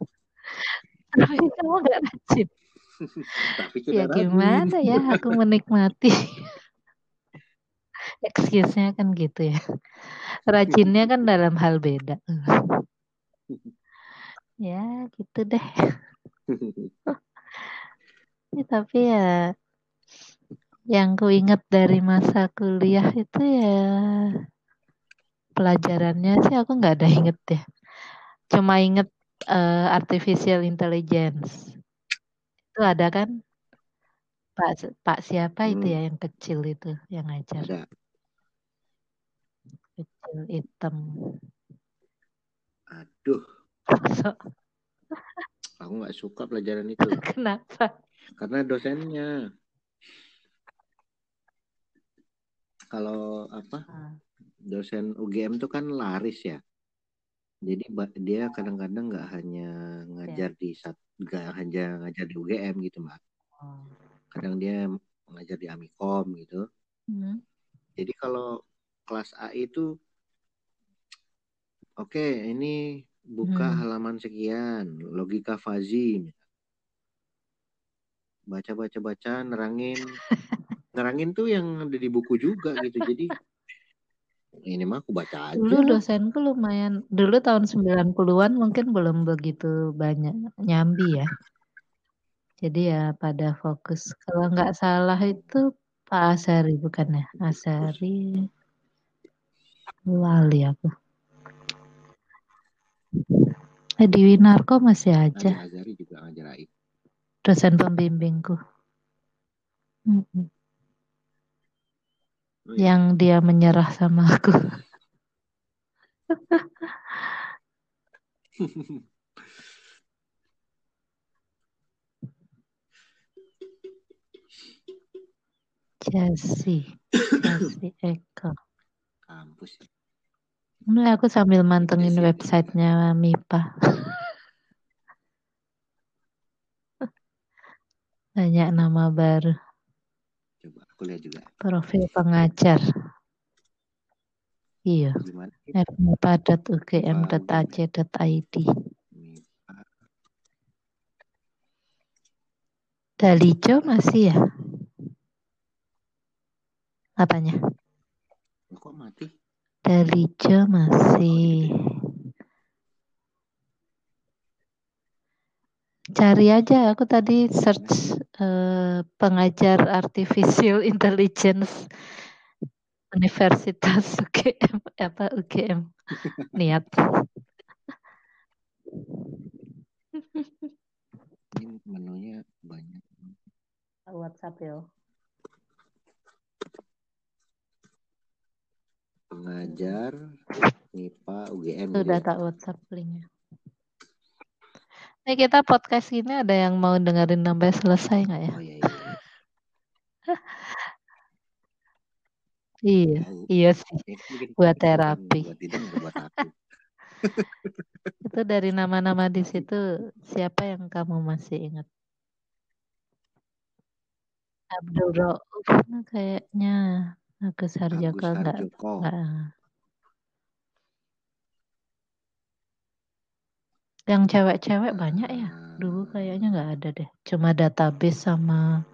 tapi kamu nggak rajin. tapi ya gimana ya, aku menikmati. Excuse-nya kan gitu ya. Rajinnya kan dalam hal beda. Ya, gitu deh. ya, tapi ya yang ku ingat dari masa kuliah itu ya pelajarannya sih aku nggak ada inget ya. Cuma inget uh, artificial intelligence. Itu ada kan? Pak Pak siapa hmm. itu ya yang kecil itu yang ngajar? Ada. Kecil hitam. Aduh. Aku nggak suka pelajaran itu. Kenapa? Karena dosennya. Kalau apa? Ah. Dosen UGM itu kan laris ya. Jadi dia kadang-kadang nggak hanya ngajar ya. di nggak hanya ngajar di UGM gitu mbak. Oh. Kadang dia ngajar di Amikom gitu. Hmm. Jadi kalau kelas A itu oke okay, ini buka hmm. halaman sekian, logika fazi. Baca baca baca nerangin nerangin tuh yang ada di buku juga gitu. Jadi ini mah aku baca aja. Dulu dosenku lumayan, dulu tahun 90-an mungkin belum begitu banyak nyambi ya. Jadi ya pada fokus. Kalau nggak salah itu Pak Asari bukan ya? Asari. Lali aku. Di Winarko masih aja. Azari juga ngajar AI. Dosen pembimbingku. Mm -mm. Oh, iya. Yang dia menyerah sama aku. Jesse, Jesse Eko. Kampus. Ini aku sambil mantengin websitenya MIPA. Banyak nama baru. Lihat juga. Profil pengajar. Iya. fmipa.ugm.ac.id. Dalijo masih ya? Apanya? Kok mati? Dalijo masih. Cari aja, aku tadi search uh, pengajar artificial intelligence Universitas UGM apa UGM niat. Ini menunya banyak. WhatsApp ya. pengajar MIPA UGM sudah tak WhatsApp linknya ini kita podcast ini ada yang mau dengerin sampai selesai nggak ya? Oh, iya, iya. iya, iya sih. buat terapi. Itu dari nama-nama di situ siapa yang kamu masih ingat? Abdul Rauf kayaknya Agus Harjoko enggak, enggak. Yang cewek-cewek banyak ya? Dulu kayaknya nggak ada deh. Cuma database sama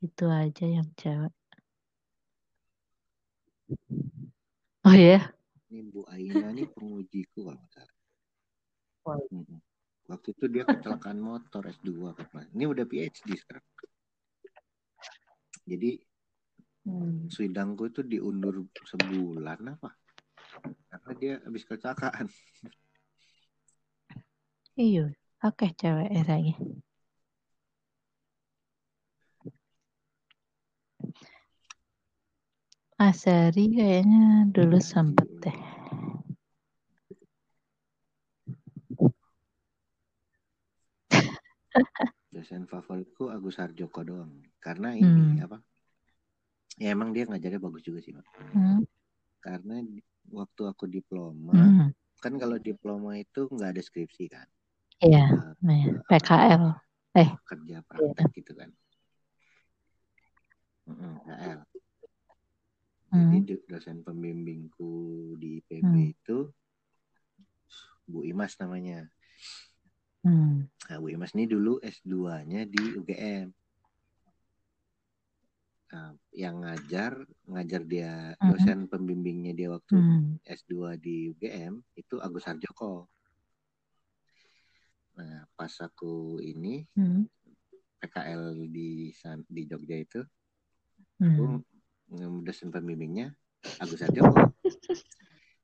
itu aja yang cewek. Oh ya? Yeah? Ini Bu Aina nih pengujiku kalau Waktu itu dia kecelakaan motor S2 Ini udah PhD sekarang. Jadi Hmm. Sidangku itu diundur sebulan apa? Karena dia habis kecelakaan. Iya, oke cewek lagi. Asari kayaknya dulu sempet deh. Dosen favoritku Agus Harjoko doang. Karena ini hmm. apa? ya emang dia ngajarnya bagus juga sih mak hmm. karena waktu aku diploma hmm. kan kalau diploma itu nggak ada skripsi kan iya uh, PKL eh kerja praktek iya. gitu kan PKL hmm. jadi dosen pembimbingku di PB hmm. itu Bu Imas namanya hmm. nah, Bu Imas ini dulu S2-nya di UGM Nah, yang ngajar ngajar dia dosen pembimbingnya dia waktu hmm. S2 di UGM itu Agus Harjoko. Nah, pas aku ini hmm. PKL di di Jogja itu, hmm. aku dosen pembimbingnya Agus Harjoko.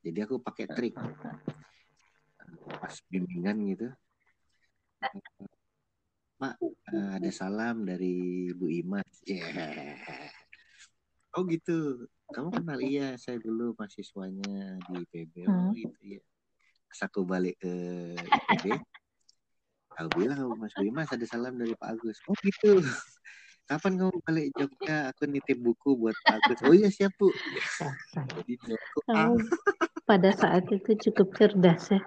Jadi aku pakai trik pas bimbingan gitu. Pak, ada salam dari Bu Imas. Yeah. Oh gitu. Kamu kenal iya, saya dulu mahasiswanya di IPB. Oh hmm. gitu ya. Pas aku balik ke IPB, aku bilang Mas Bu Imas ada salam dari Pak Agus. Oh gitu. Kapan kamu balik Jogja? Aku nitip buku buat Pak Agus. Oh iya siap Bu. Oh, pada saat itu cukup cerdas ya.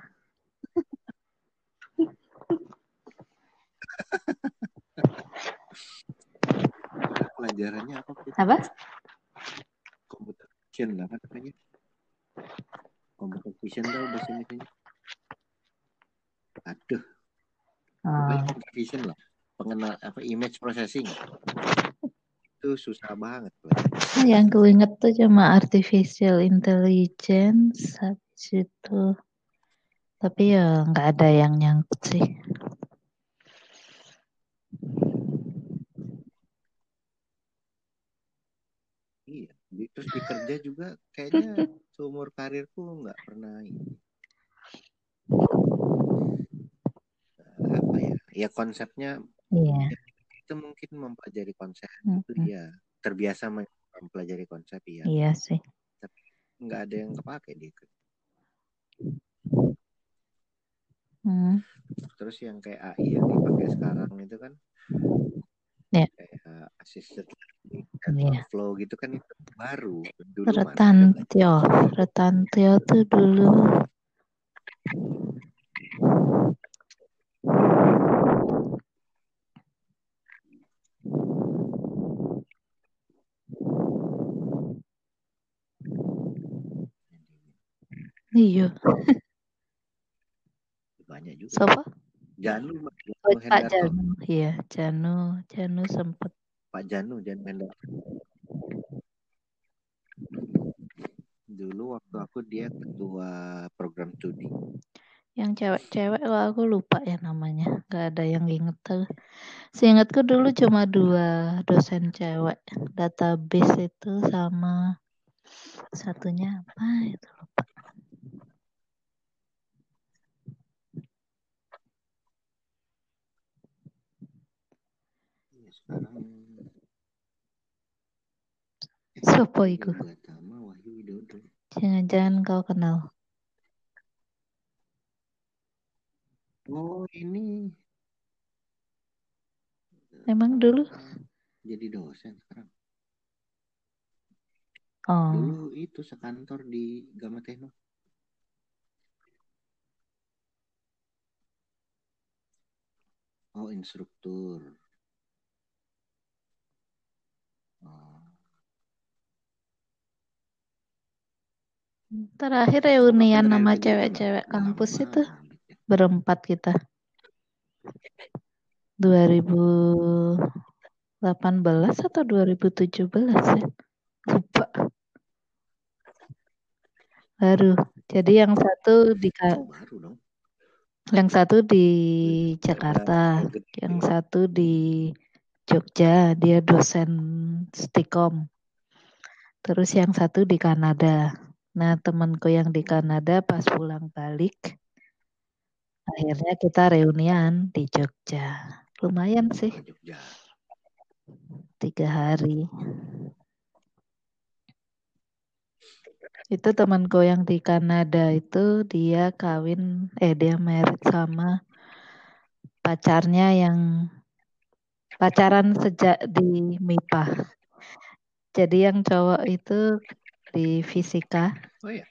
Pelajarannya apa? Apa? Computer vision apa namanya? Computer vision tau bahasa Indonesia. Aduh uh. vision lah? Pengenal apa image processing. Itu susah banget nah, yang gue inget tuh cuma artificial intelligence habis itu tapi ya nggak ada yang nyangkut sih. Iya terus di kerja juga kayaknya seumur karirku nggak pernah ini. Ya ya konsepnya iya. itu mungkin mempelajari konsep mm -hmm. itu ya terbiasa mempelajari konsep ya iya sih tapi nggak ada yang kepake di hmm. terus yang kayak AI yang dipakai sekarang itu kan yeah. kayak assisted yeah. flow gitu kan itu baru dulu retantio retantio tuh dulu Iya. Banyak juga. Siapa? Janu, oh, Pak Janu, iya Janu, Janu sempat. Pak Janu, Janu Hendar. Dulu waktu aku dia ketua program studi. Yang cewek-cewek kalau aku lupa ya namanya, nggak ada yang inget tuh. Seingatku dulu cuma dua dosen cewek, database itu sama satunya apa itu lupa. Sekarang Sopo iku? Jangan-jangan kau kenal. Oh ini. Emang dulu? Jadi dosen sekarang. Oh. Dulu itu sekantor di Gama Tekno. Oh instruktur. Terakhir reunian nama cewek-cewek kampus itu berempat kita. 2018 atau 2017 ya? Lupa. Baru. Jadi yang satu di yang satu di Jakarta, yang satu di Jogja, dia dosen Stikom. Terus yang satu di Kanada. Nah, temanku yang di Kanada pas pulang balik, akhirnya kita reunian di Jogja. Lumayan sih. Tiga hari. Itu temanku yang di Kanada itu dia kawin, eh dia merit sama pacarnya yang pacaran sejak di MIPA. Jadi yang cowok itu di fisika. Oh iya.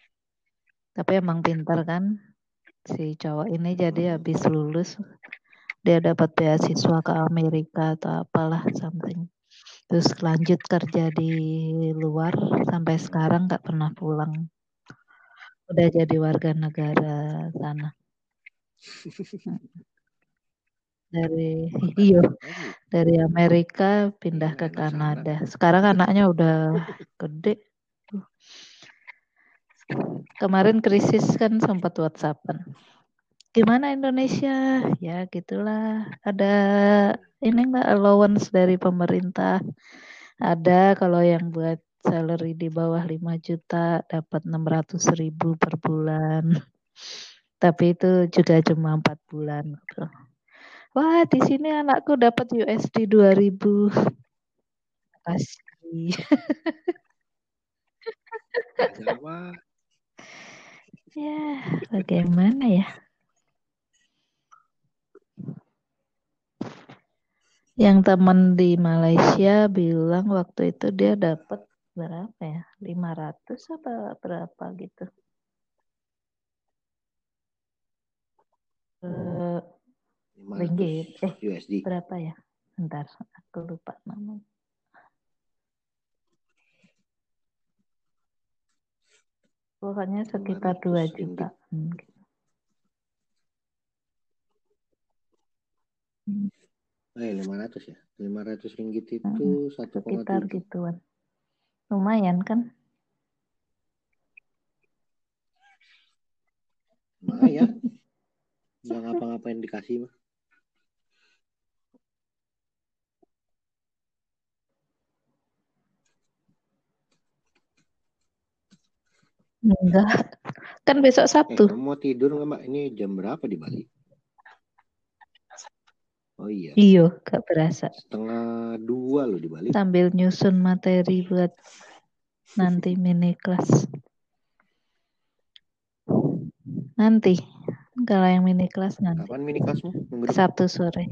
Tapi emang pintar kan si cowok ini jadi habis lulus dia dapat beasiswa ke Amerika atau apalah something. Terus lanjut kerja di luar sampai sekarang nggak pernah pulang. Udah jadi warga negara sana. dari iyo dari Amerika pindah ke Kanada. Sekarang anaknya udah gede. Kemarin krisis kan sempat WhatsAppan. Gimana Indonesia? Ya gitulah. Ada ini enggak allowance dari pemerintah. Ada kalau yang buat salary di bawah 5 juta dapat 600 ribu per bulan. Tapi itu juga cuma 4 bulan gitu. Wah, di sini anakku dapat USD 2000. Kasih. ya, bagaimana ya? Yang teman di Malaysia bilang waktu itu dia dapat berapa ya? 500 apa berapa gitu. Uh, ringgit eh USD. berapa ya bentar aku lupa namanya pokoknya sekitar dua juta hmm. Hmm. Eh, 500 ya? 500 ringgit itu hmm, satu sekitar gituan. Lumayan kan? Lumayan. Nggak ngapa-ngapain dikasih mah. Enggak. Kan besok Sabtu. Eh, mau tidur nggak mbak? Ini jam berapa di Bali? Oh iya. Iya, gak berasa. Setengah dua loh di Bali. Sambil nyusun materi buat nanti mini kelas. Nanti. Kalau yang mini kelas nanti. Kapan mini kelasmu? Sabtu sore.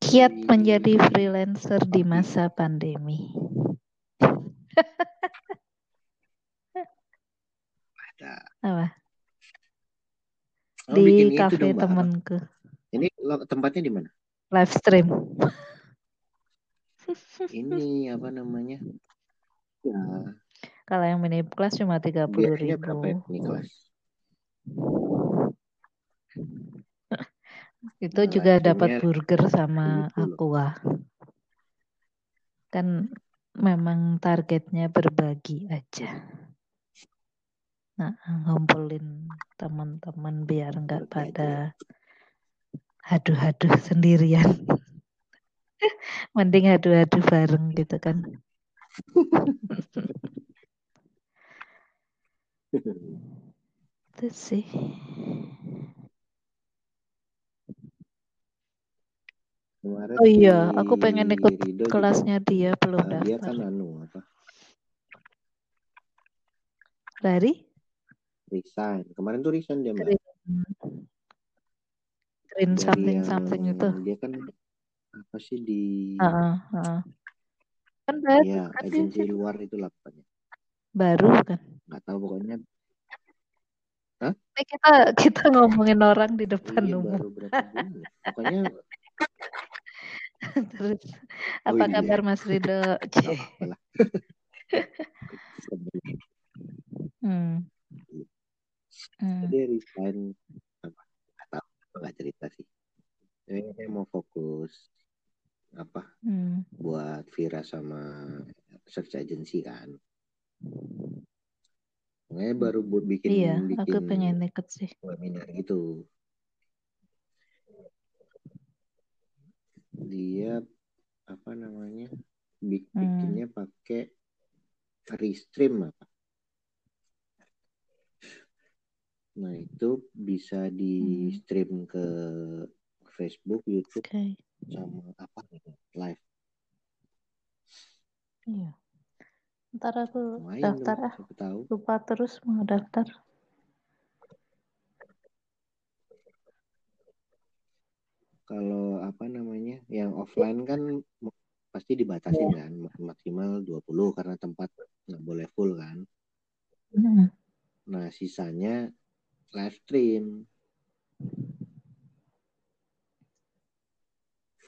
Kiat menjadi freelancer di masa pandemi. Apa? Oh, di kafe temanku. Ini tempatnya di mana? Live stream. Ini apa namanya? Ya. Kalau yang mini kelas cuma tiga puluh ribu. berapa ya mini kelas? Itu nah, juga dapat burger sama aqua. Kan memang targetnya berbagi aja. Nah, ngumpulin teman-teman biar nggak pada haduh-haduh sendirian. Mending haduh-haduh bareng gitu kan. Itu sih. Kemarin oh iya, aku pengen ikut kelasnya juga, dia belum uh, Dia kan anu apa? Resign. Kemarin tuh resign dia mbak. Green something something itu. Dia kan apa sih di? Uh, uh, uh. Kan baru. Iya, kan agensi dia. luar itu lah pokoknya. Baru kan? Gak tahu pokoknya. Hah? Ini kita kita ngomongin orang di depan iya, umum. Baru berapa bulan. Ya? Pokoknya Terus oh, apa iya. kabar Mas Rido? hmm. Hmm. Jadi resign apa? Tahu nggak cerita sih. Jadi saya mau fokus apa? Hmm. Buat Vira sama search agency kan. Makanya baru buat bikin iya, bikin aku pengen ikut sih. Webinar gitu. dia apa namanya hmm. bikinnya hmm. pakai restream apa nah itu bisa di hmm. stream ke Facebook YouTube okay. sama apa gitu live iya ntar aku Lumayan daftar ah tahu. lupa terus mau daftar kalau apa namanya yang offline kan pasti dibatasin yeah. kan maksimal 20 karena tempat nggak boleh full kan. Mm. Nah, sisanya live stream.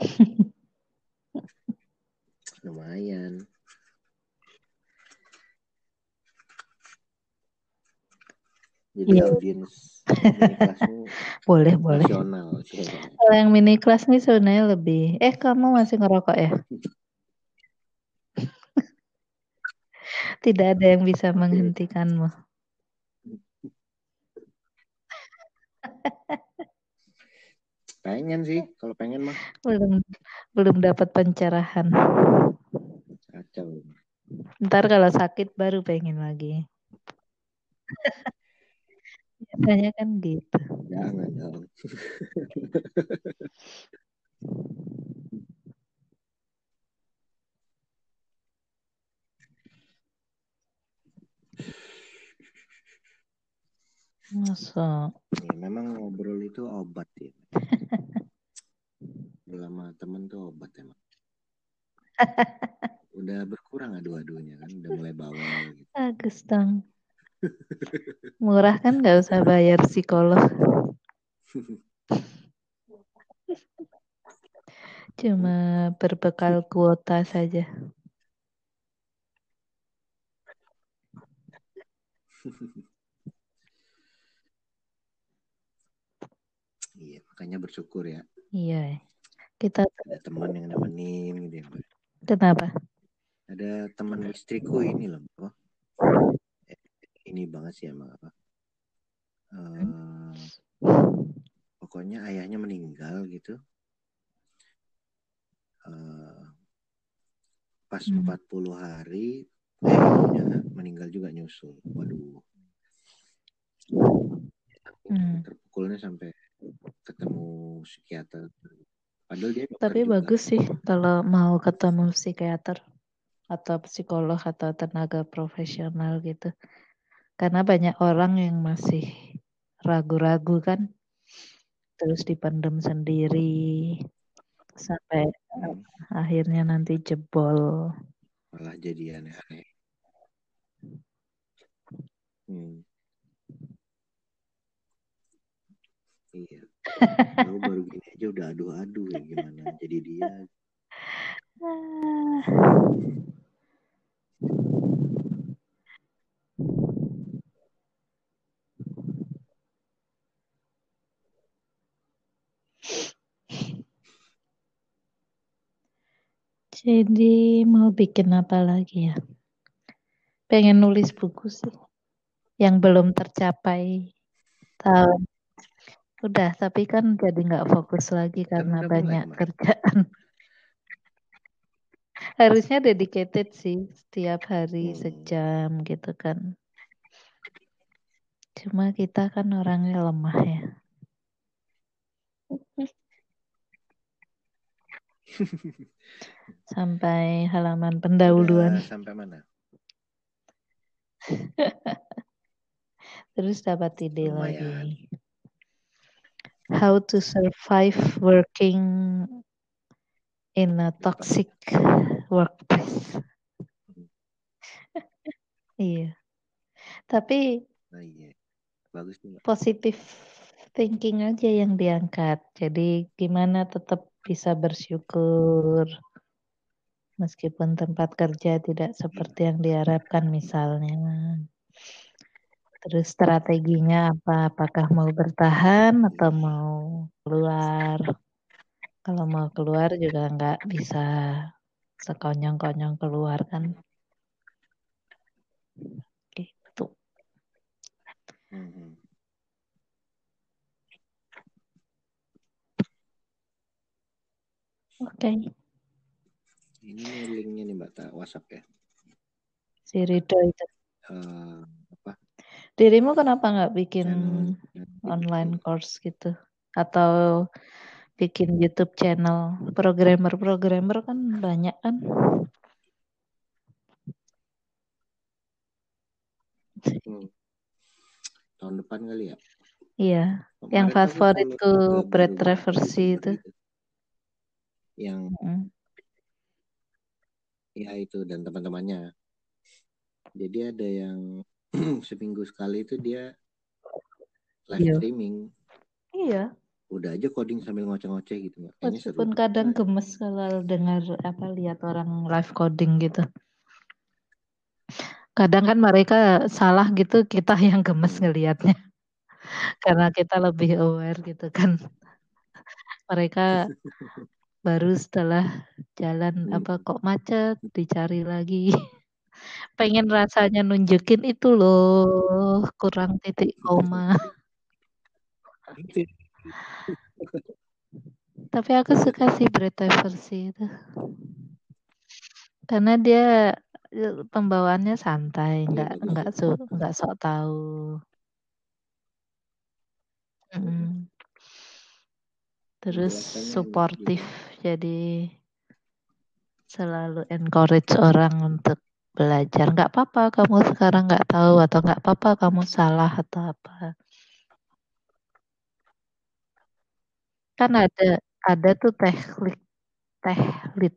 Lumayan. Jadi yeah. audiens boleh boleh. Kalau yang mini kelas nih sebenarnya lebih. Eh kamu masih ngerokok ya? Tidak ada yang bisa menghentikanmu. Pengen sih, kalau pengen mah. Belum belum dapat pencerahan. Kacau. Ntar kalau sakit baru pengen lagi. Biasanya kan gitu. Jangan dong. Masa? Ya, memang ngobrol itu obat ya. Lama temen tuh obat emang. Udah berkurang adu-adunya kan, udah mulai bawel gitu. Bagus dong. Murah kan nggak usah bayar psikolog. Cuma berbekal kuota saja. Iya, makanya bersyukur ya. Iya. Kita ada teman yang nemenin gitu ya, Kenapa? Ada teman istriku ini loh, ini banget sih emang apa uh, pokoknya ayahnya meninggal gitu uh, pas hmm. 40 hari eh, meninggal juga nyusul waduh Hmm. terpukulnya sampai ketemu psikiater padahal dia Tapi juga. bagus sih kalau mau ketemu psikiater atau psikolog atau tenaga profesional gitu. Karena banyak orang yang masih ragu-ragu kan. Terus dipendam sendiri sampai Hmm, akhirnya nanti jebol. malah jadi aneh-aneh Hmm. Iya. Aku baru gini aja udah adu-adu ya gimana jadi dia. Jadi mau bikin apa lagi ya? Pengen nulis buku sih. Yang belum tercapai tahun. Udah, tapi kan jadi nggak fokus lagi Kan karena mulai banyak kemarin. kerjaan. Harusnya dedicated sih, setiap hari Hmm. sejam gitu kan. Cuma kita kan orangnya lemah ya. Sampai halaman pendahuluan. Udah sampai mana? Terus dapat ide Lumayan. lagi. How to survive working in a toxic workplace. iya. Tapi Nah, iya. Bagus Mbak. positif thinking aja yang diangkat. Jadi gimana tetap bisa bersyukur meskipun tempat kerja tidak seperti yang diharapkan misalnya. Terus strateginya apa? Apakah mau bertahan atau mau keluar? Kalau mau keluar juga nggak bisa sekonyong-konyong keluar kan? Gitu. Hmm. Oke. Ini nih linknya nih Mbak WhatsApp ya. Si Rido itu. Apa? Dirimu kenapa nggak bikin online course gitu? Atau bikin YouTube channel? Programmer-programmer kan banyak kan? Hmm. Tahun depan kali ya. Iya. Kemarin Yang tuh favoritku Brad Traversy youtuber itu. Yang Mm. ya itu dan teman-temannya. Jadi ada yang seminggu sekali itu dia live Iya. streaming. Iya. Udah aja coding sambil ngoceh-ngoceh gitu seru. Meskipun kadang gemes kalau dengar apa lihat orang live coding gitu. Kadang kan mereka salah gitu, kita yang gemes Hmm. ngelihatnya. Karena kita lebih aware gitu kan. Mereka baru setelah jalan Hmm. apa kok macet dicari lagi. Pengen rasanya nunjukin itu loh, kurang titik koma. Tapi aku suka sih Brita versi itu. Karena dia eh, pembawaannya santai, nggak nggak su nggak sok tahu. Mm. Terus suportif, juga. jadi selalu encourage orang untuk belajar. Nggak apa-apa kamu sekarang nggak tahu atau nggak apa-apa kamu salah atau apa. Kan ada ada tuh teknik tehlit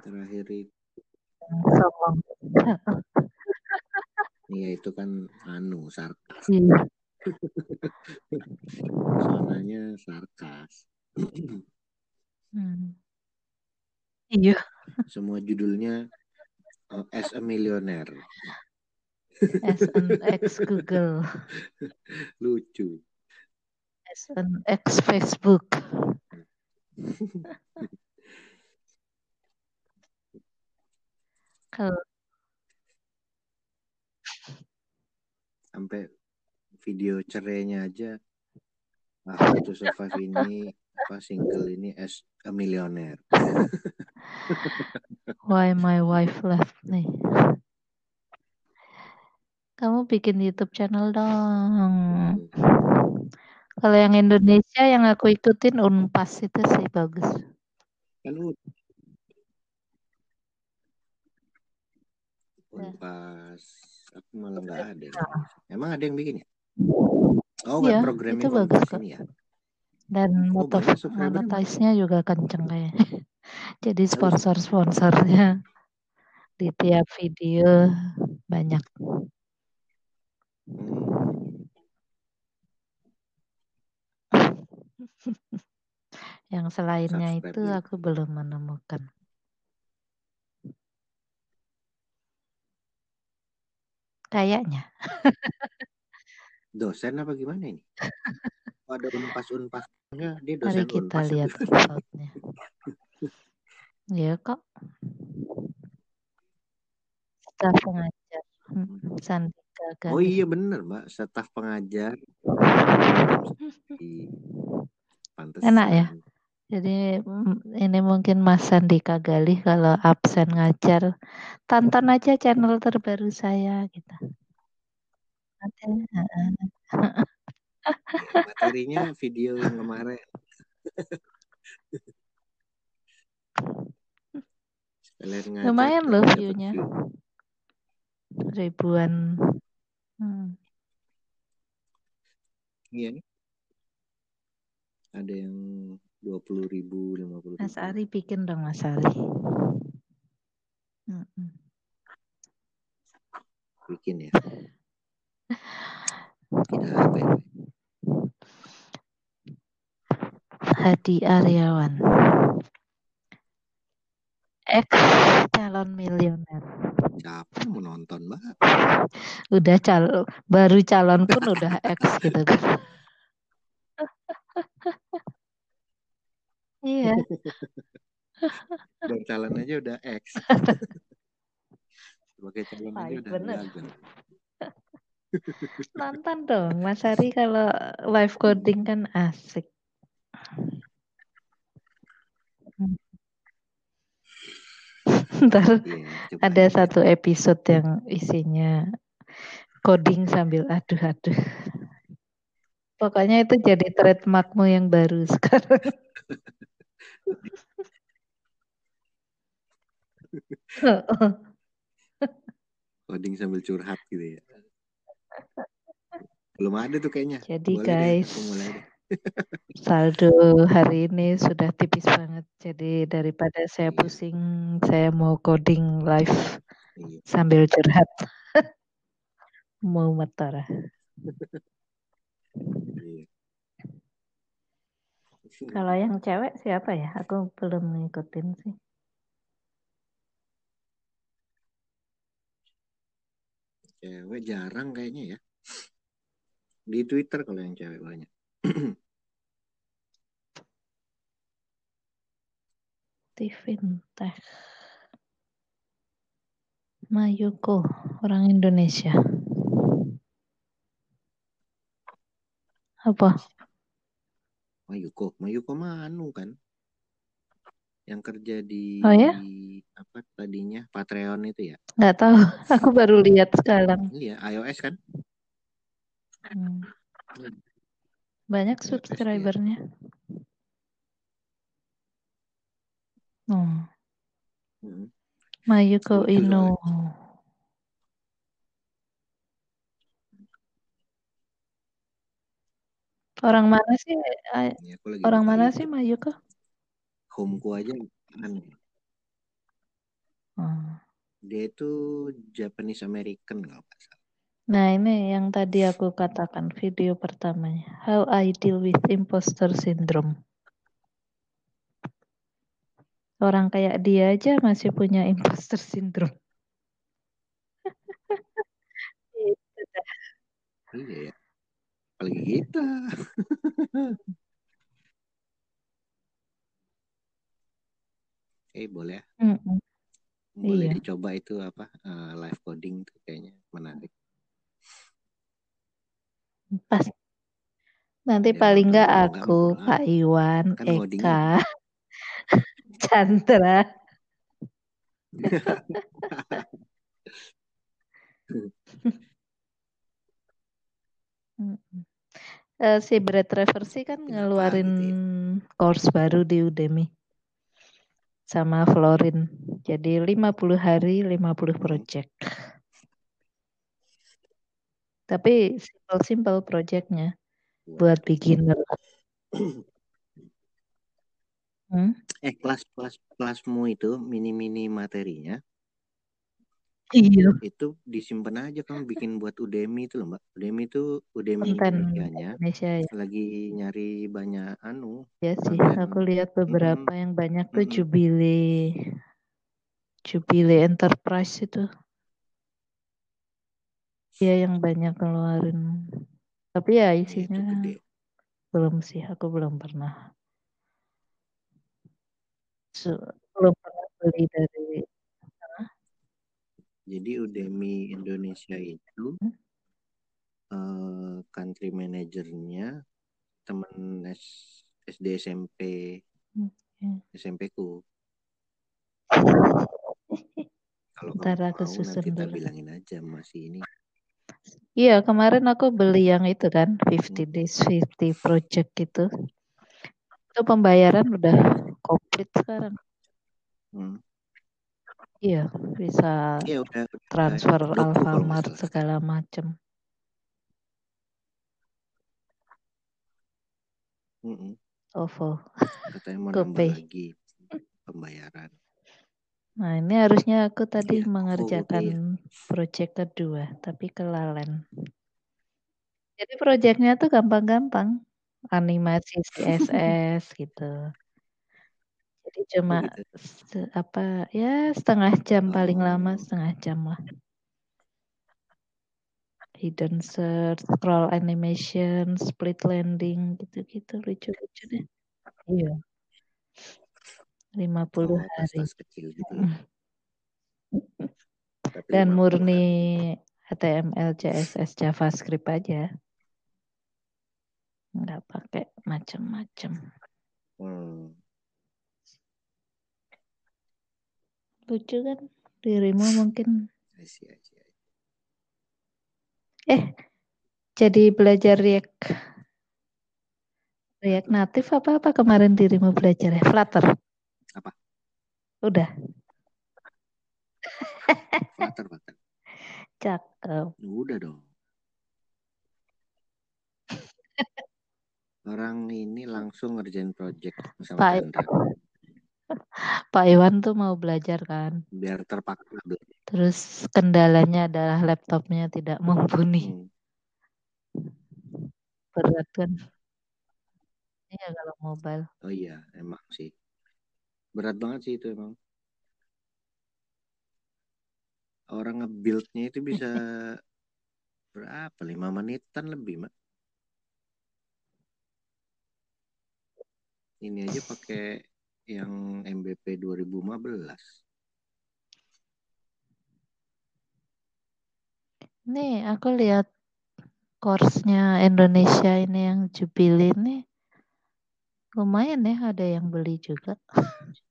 Terakhir itu songong. Iya itu kan anu sarkas. Iya. Sonanya sarkas. Hmm. Iya. Semua judulnya as a millionaire. As an ex Google, Lucu. as an ex Facebook. Kalau Sampai video cerainya aja. Ah, to survive ini apa single ini as a millionaire. why my wife left me. Kamu bikin YouTube channel dong. Kalau yang Indonesia yang aku ikutin Unpas itu sih bagus. Kan Unpas aku malah nggak ada. Nah. Emang ada yang bikin ya? Oh, ya, programming itu bagus kok. ya. Dan oh, monetize-nya juga kenceng kayak. Jadi sponsor-sponsornya di tiap video banyak. Yang selainnya itu aku belum menemukan. Kayaknya. Dosen apa gimana ini? Ada unpas-unpasnya, dia dosen Mari kita unpas lihat episode-nya. Ya kok. Staf pengajar. Hmm, Sandika Oh iya bener mbak, staf pengajar. Enak ya? Jadi mm, ini mungkin Mas Sandika Galih kalau absen ngajar, tonton aja channel terbaru saya gitu. Ada. materinya video yang kemarin. Lumayan loh view-nya. Ribuan. Hmm. Iya nih. Ada yang dua puluh ribu lima puluh Mas Ari bikin dong Mas Ari bikin ya apa ya Hadi Aryawan ex calon milioner siapa mau nonton mbak udah calon baru calon pun udah ex gitu kan Iya. Dan calon aja udah X. Sebagai calon aja udah bener. Nonton dong, Mas Ari kalau live coding kan asik. Ntar ya, ada aja. satu episode yang isinya coding sambil aduh-aduh. Pokoknya itu jadi trademarkmu yang baru sekarang. Coding sambil curhat gitu ya. Belum ada tuh kayaknya. Jadi Boleh guys, deh, saldo hari ini sudah tipis banget. Jadi daripada saya iya. pusing, saya mau coding live iya. sambil curhat. mau motor. Iya. Kalau yang cewek siapa ya? Aku belum ngikutin sih. Cewek jarang kayaknya ya. Di Twitter kalau yang cewek banyak. Tivin Teh. Mayuko, orang Indonesia. Apa? Mayuko Mayuko Manu kan yang kerja di oh, ya? apa tadinya Patreon itu ya nggak tahu aku baru lihat sekarang iya iOS kan hmm. Banyak subscribernya oh. hmm. Mayuko Ino Orang mana sih? Ya, orang mana sih Mayuko? Homeku aja aneh. Hmm. Dia itu Japanese American nggak salah. Nah ini yang tadi aku katakan video pertamanya. How I deal with imposter syndrome. Orang kayak dia aja masih punya imposter syndrome. Iya ya apalagi kita eh boleh ya mm -mm. boleh iya. dicoba itu apa uh, live coding tuh kayaknya menarik Pas. Nanti ya, paling nggak aku. Pak Iwan, kan Eka, Chandra. Eh, si Brad Traversi kan ngeluarin gitu course baru di Udemy sama Florin. Jadi 50 hari 50 project. Tapi simple-simple projectnya buat beginner. Hmm? Eh kelas kelas kelasmu itu mini mini materinya Iya. Itu disimpan aja kamu bikin buat Udemy itu loh Mbak. Udemy itu Udemy. Indonesia ya. Lagi nyari banyak anu. Ya sih, konten. aku lihat beberapa hmm. yang banyak tuh hmm. Jubile Jubile Enterprise itu. Ya yang banyak keluarin. Tapi ya, ya isinya ya, belum sih, aku belum pernah. So, belum pernah beli dari jadi Udemy Indonesia itu uh, country manajernya teman S, SD SMP okay. SMP ku. Kalau kamu mau nanti kita bilangin aja masih ini. Iya kemarin aku beli yang itu kan 50 hmm. days 50 project itu. Itu pembayaran udah komplit sekarang. Hmm. Iya, bisa Iya udah transfer Alfamart segala macam. Mm-mm. OVO. Katanya mau nambah lagi pembayaran. Nah, ini harusnya aku tadi Iya, mengerjakan iya. proyek kedua, tapi kelalen. Jadi proyeknya tuh gampang-gampang, animasi CSS gitu. Jadi oh, cuma oh, gitu. apa ya setengah jam oh. paling lama oh. setengah jam lah. Hidden search, scroll animation, split landing gitu-gitu lucu-lucu deh. Iya. 50 oh, hari. Kecil gitu. Ya. Dan murni HTML, CSS, JavaScript aja. Nggak pakai macam-macam. Hmm. Lucu kan dirimu mungkin. Eh, jadi belajar React React natif apa apa kemarin dirimu belajar ya? Flutter. Apa? Udah. Flutter, Flutter. Cakep. Udah dong. Orang ini langsung ngerjain project sama Pak. Pak Iwan tuh mau belajar kan. Biar terpaksa. Terus kendalanya adalah laptopnya tidak mumpuni. Hmm. Berat kan. Iya kalau mobile. Oh iya, emang sih. Berat banget sih itu emang. Orang nge-buildnya itu bisa berapa? Lima menitan lebih, Mak. Ini aja pakai yang MBP 2015. Nih, aku lihat course-nya Indonesia ini yang Jubilee ini lumayan ya ada yang beli juga.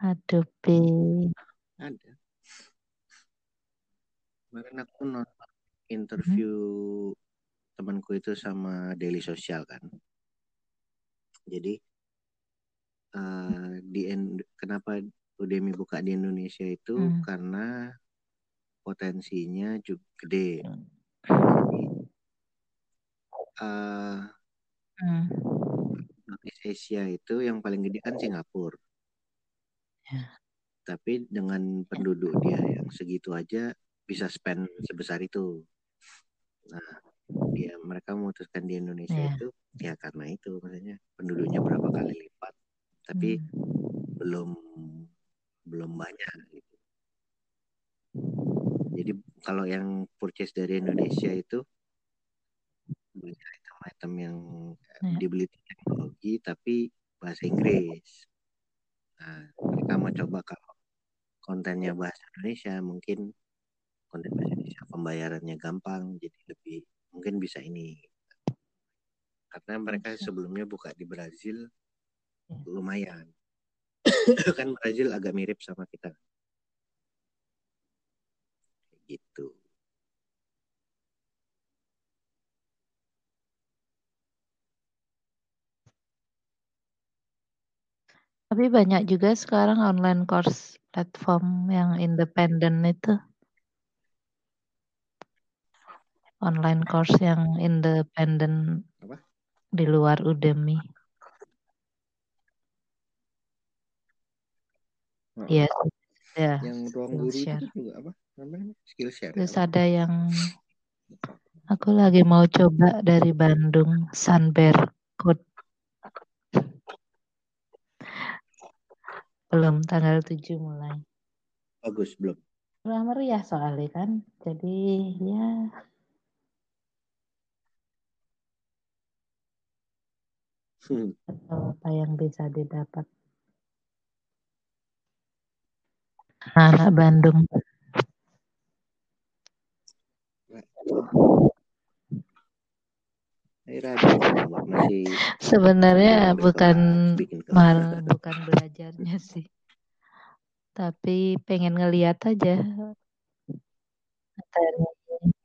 Adobe. Ada. Kemarin aku nonton interview hmm. temanku itu sama Daily Social kan. Jadi uh, di kenapa Udemy buka di Indonesia itu hmm. karena potensinya juga gede. Jadi, uh, hmm. Asia itu yang paling gede kan Singapura. Ya. Tapi dengan penduduk dia yang segitu aja bisa spend sebesar itu. Nah, dia mereka memutuskan di Indonesia yeah. itu ya karena itu maksudnya penduduknya berapa kali lipat tapi hmm. belum belum banyak gitu jadi kalau yang purchase dari Indonesia itu beli item-item yang yeah. dibeli teknologi tapi bahasa Inggris. Nah mereka mau coba kalau kontennya bahasa Indonesia mungkin konten bahasa Indonesia pembayarannya gampang jadi lebih mungkin bisa ini. Karena mereka sebelumnya buka di Brazil ya. lumayan. Kan Brazil agak mirip sama kita. Gitu Tapi banyak juga sekarang online course platform yang independen itu. Online course yang independen di luar Udemy. Iya. Oh. Ya. Yang ruang guru share. itu juga apa? Namanya Skillshare. Terus ya, ada yang aku lagi mau coba dari Bandung Sunbear Code. Belum tanggal 7 mulai. Bagus belum. Udah meriah soalnya kan. Jadi ya hmm. apa yang bisa didapat. Anak Bandung. Sebenarnya bukan mal, bukan belajarnya sih, tapi pengen ngeliat aja materi,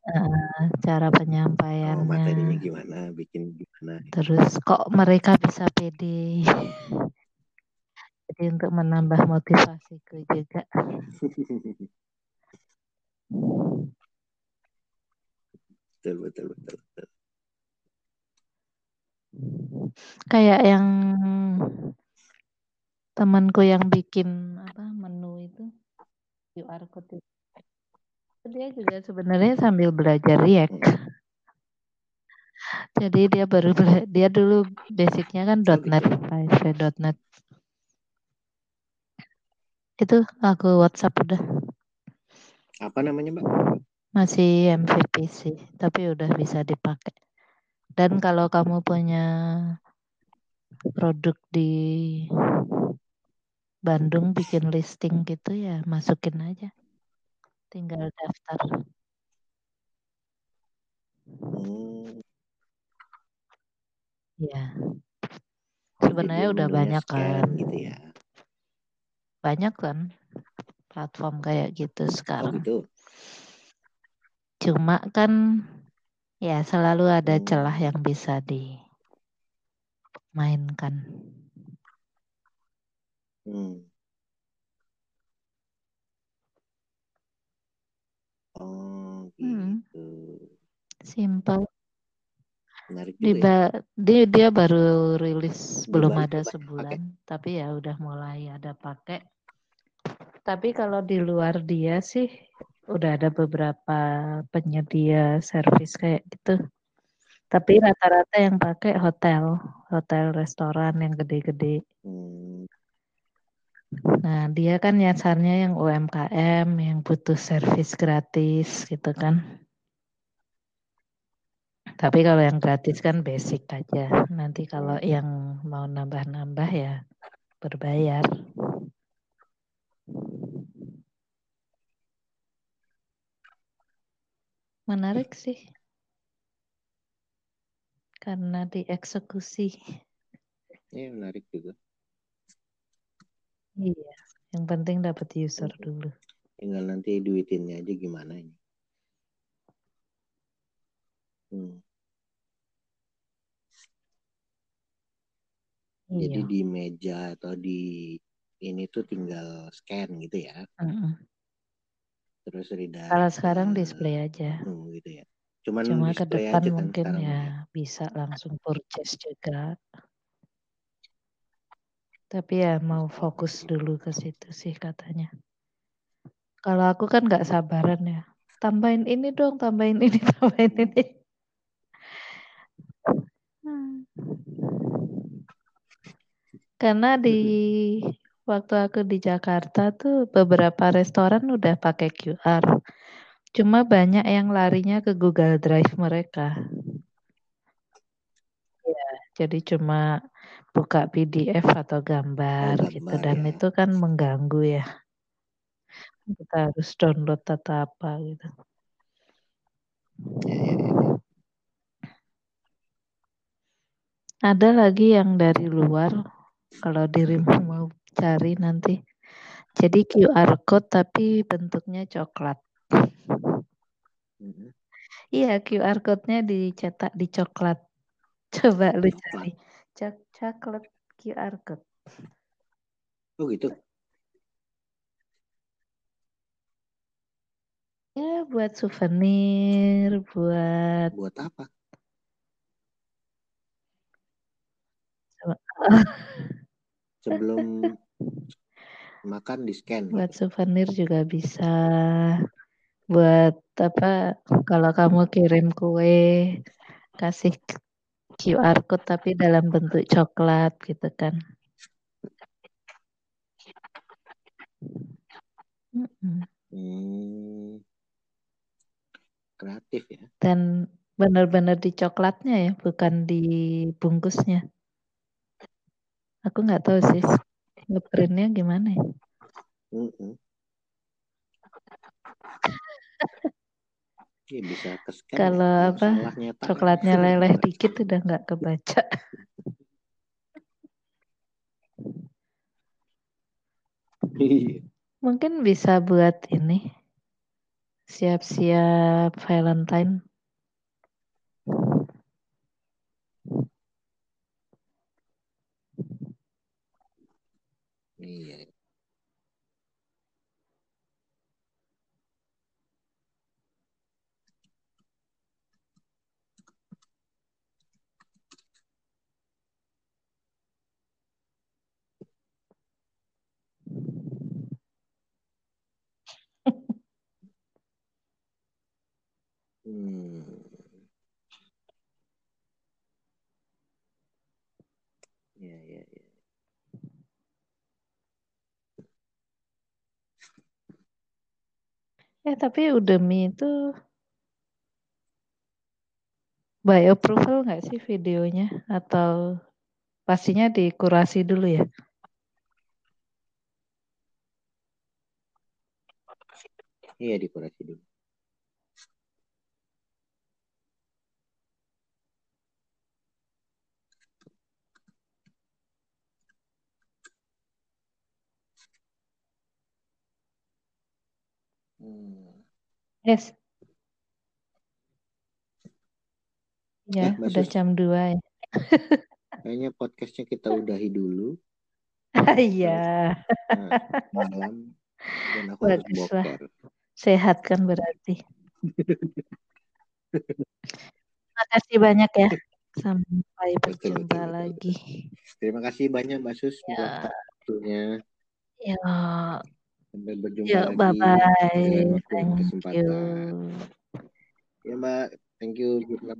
uh, cara penyampaiannya. Oh, materinya gimana, bikin gimana. Terus kok mereka bisa pede. Jadi untuk menambah motivasiku juga. betul, betul, betul, betul. Kayak yang temanku yang bikin apa menu itu QR code itu. Dia juga sebenarnya sambil belajar React. Jadi dia baru dia dulu basicnya kan .NET, .NET. Itu aku WhatsApp udah. Apa namanya, Mbak? Masih MVP sih, tapi udah bisa dipakai. Dan kalau kamu punya produk di Bandung bikin listing gitu ya masukin aja. Tinggal daftar. Hmm. Ya. Sebenarnya udah banyak kan. Gitu ya. Banyak kan platform kayak gitu sekarang. Oh gitu. Cuma kan Ya, selalu ada celah yang bisa dimainkan. Hmm. Oh, hmm. gitu. Hmm. Simple. Menarik juga ya? dia, dia baru rilis belum, belum ada sebulan, tapi ya udah mulai ada pakai. Tapi kalau di luar dia sih udah ada beberapa penyedia servis kayak gitu. Tapi rata-rata yang pakai hotel, hotel restoran yang gede-gede. Hmm. Nah, dia kan nyasarnya yang UMKM, yang butuh servis gratis gitu kan. Tapi kalau yang gratis kan basic aja. Nanti kalau yang mau nambah-nambah ya berbayar. Menarik sih. Karena dieksekusi. Ini menarik juga. Iya, yang penting dapat user hmm. dulu. Tinggal nanti duitinnya aja gimana ini. Hmm. Iya. Jadi di meja atau di ini tuh tinggal scan gitu ya. Uh -uh. Terus redirect. Kalau sekarang display aja. Hmm, gitu ya. Cuman Cuma ke depan aja kan mungkin ya, ya bisa langsung purchase juga. Tapi ya mau fokus dulu ke situ sih katanya. Kalau aku kan nggak sabaran ya. Tambahin ini dong, tambahin ini, tambahin ini. Hmm. Karena di waktu aku di Jakarta tuh beberapa restoran udah pakai QR. Cuma banyak yang larinya ke Google Drive mereka. Ya, jadi cuma buka PDF atau gambar, oh, gitu dan ya. itu kan mengganggu ya. Kita harus download atau apa gitu. Ya, ya, ya. Ada lagi yang dari luar, kalau dirimu mau cari nanti. Jadi QR code tapi bentuknya coklat. Mm-hmm. Iya, QR code-nya dicetak di coklat. Coba lu cari. Cok coklat QR code. Oh gitu. Ya buat souvenir, buat buat apa? Sebelum makan di scan. Buat souvenir juga bisa. Buat apa? Kalau kamu kirim kue, kasih QR code tapi dalam bentuk coklat gitu kan. Hmm. Kreatif ya. Dan benar-benar di coklatnya ya, bukan di bungkusnya. Aku nggak tahu sih ngeprintnya gimana ya. Mm -mm. Ya, bisa Kalau ya. apa coklatnya leleh dikit udah nggak kebaca. Iya. Mungkin bisa buat ini siap-siap Valentine. Iya. Hmm. Ya, ya, ya. Ya, tapi Udemy itu by approval nggak sih videonya? Atau pastinya dikurasi dulu ya? Iya, dikurasi dulu. Yes. Ya, eh, udah jam 2 ya. Kayaknya podcastnya kita udahi dulu. Iya. nah, malam dan aku harus boker. Sehat kan berarti. Terima kasih banyak ya. Sampai berjumpa betul, lagi. Terima kasih banyak Mbak Sus ya. buat waktunya. Ya. Sampai berjumpa Yo, lagi. Bye bye. Thank kesempatan. you. Ya Mbak, thank you. Good luck.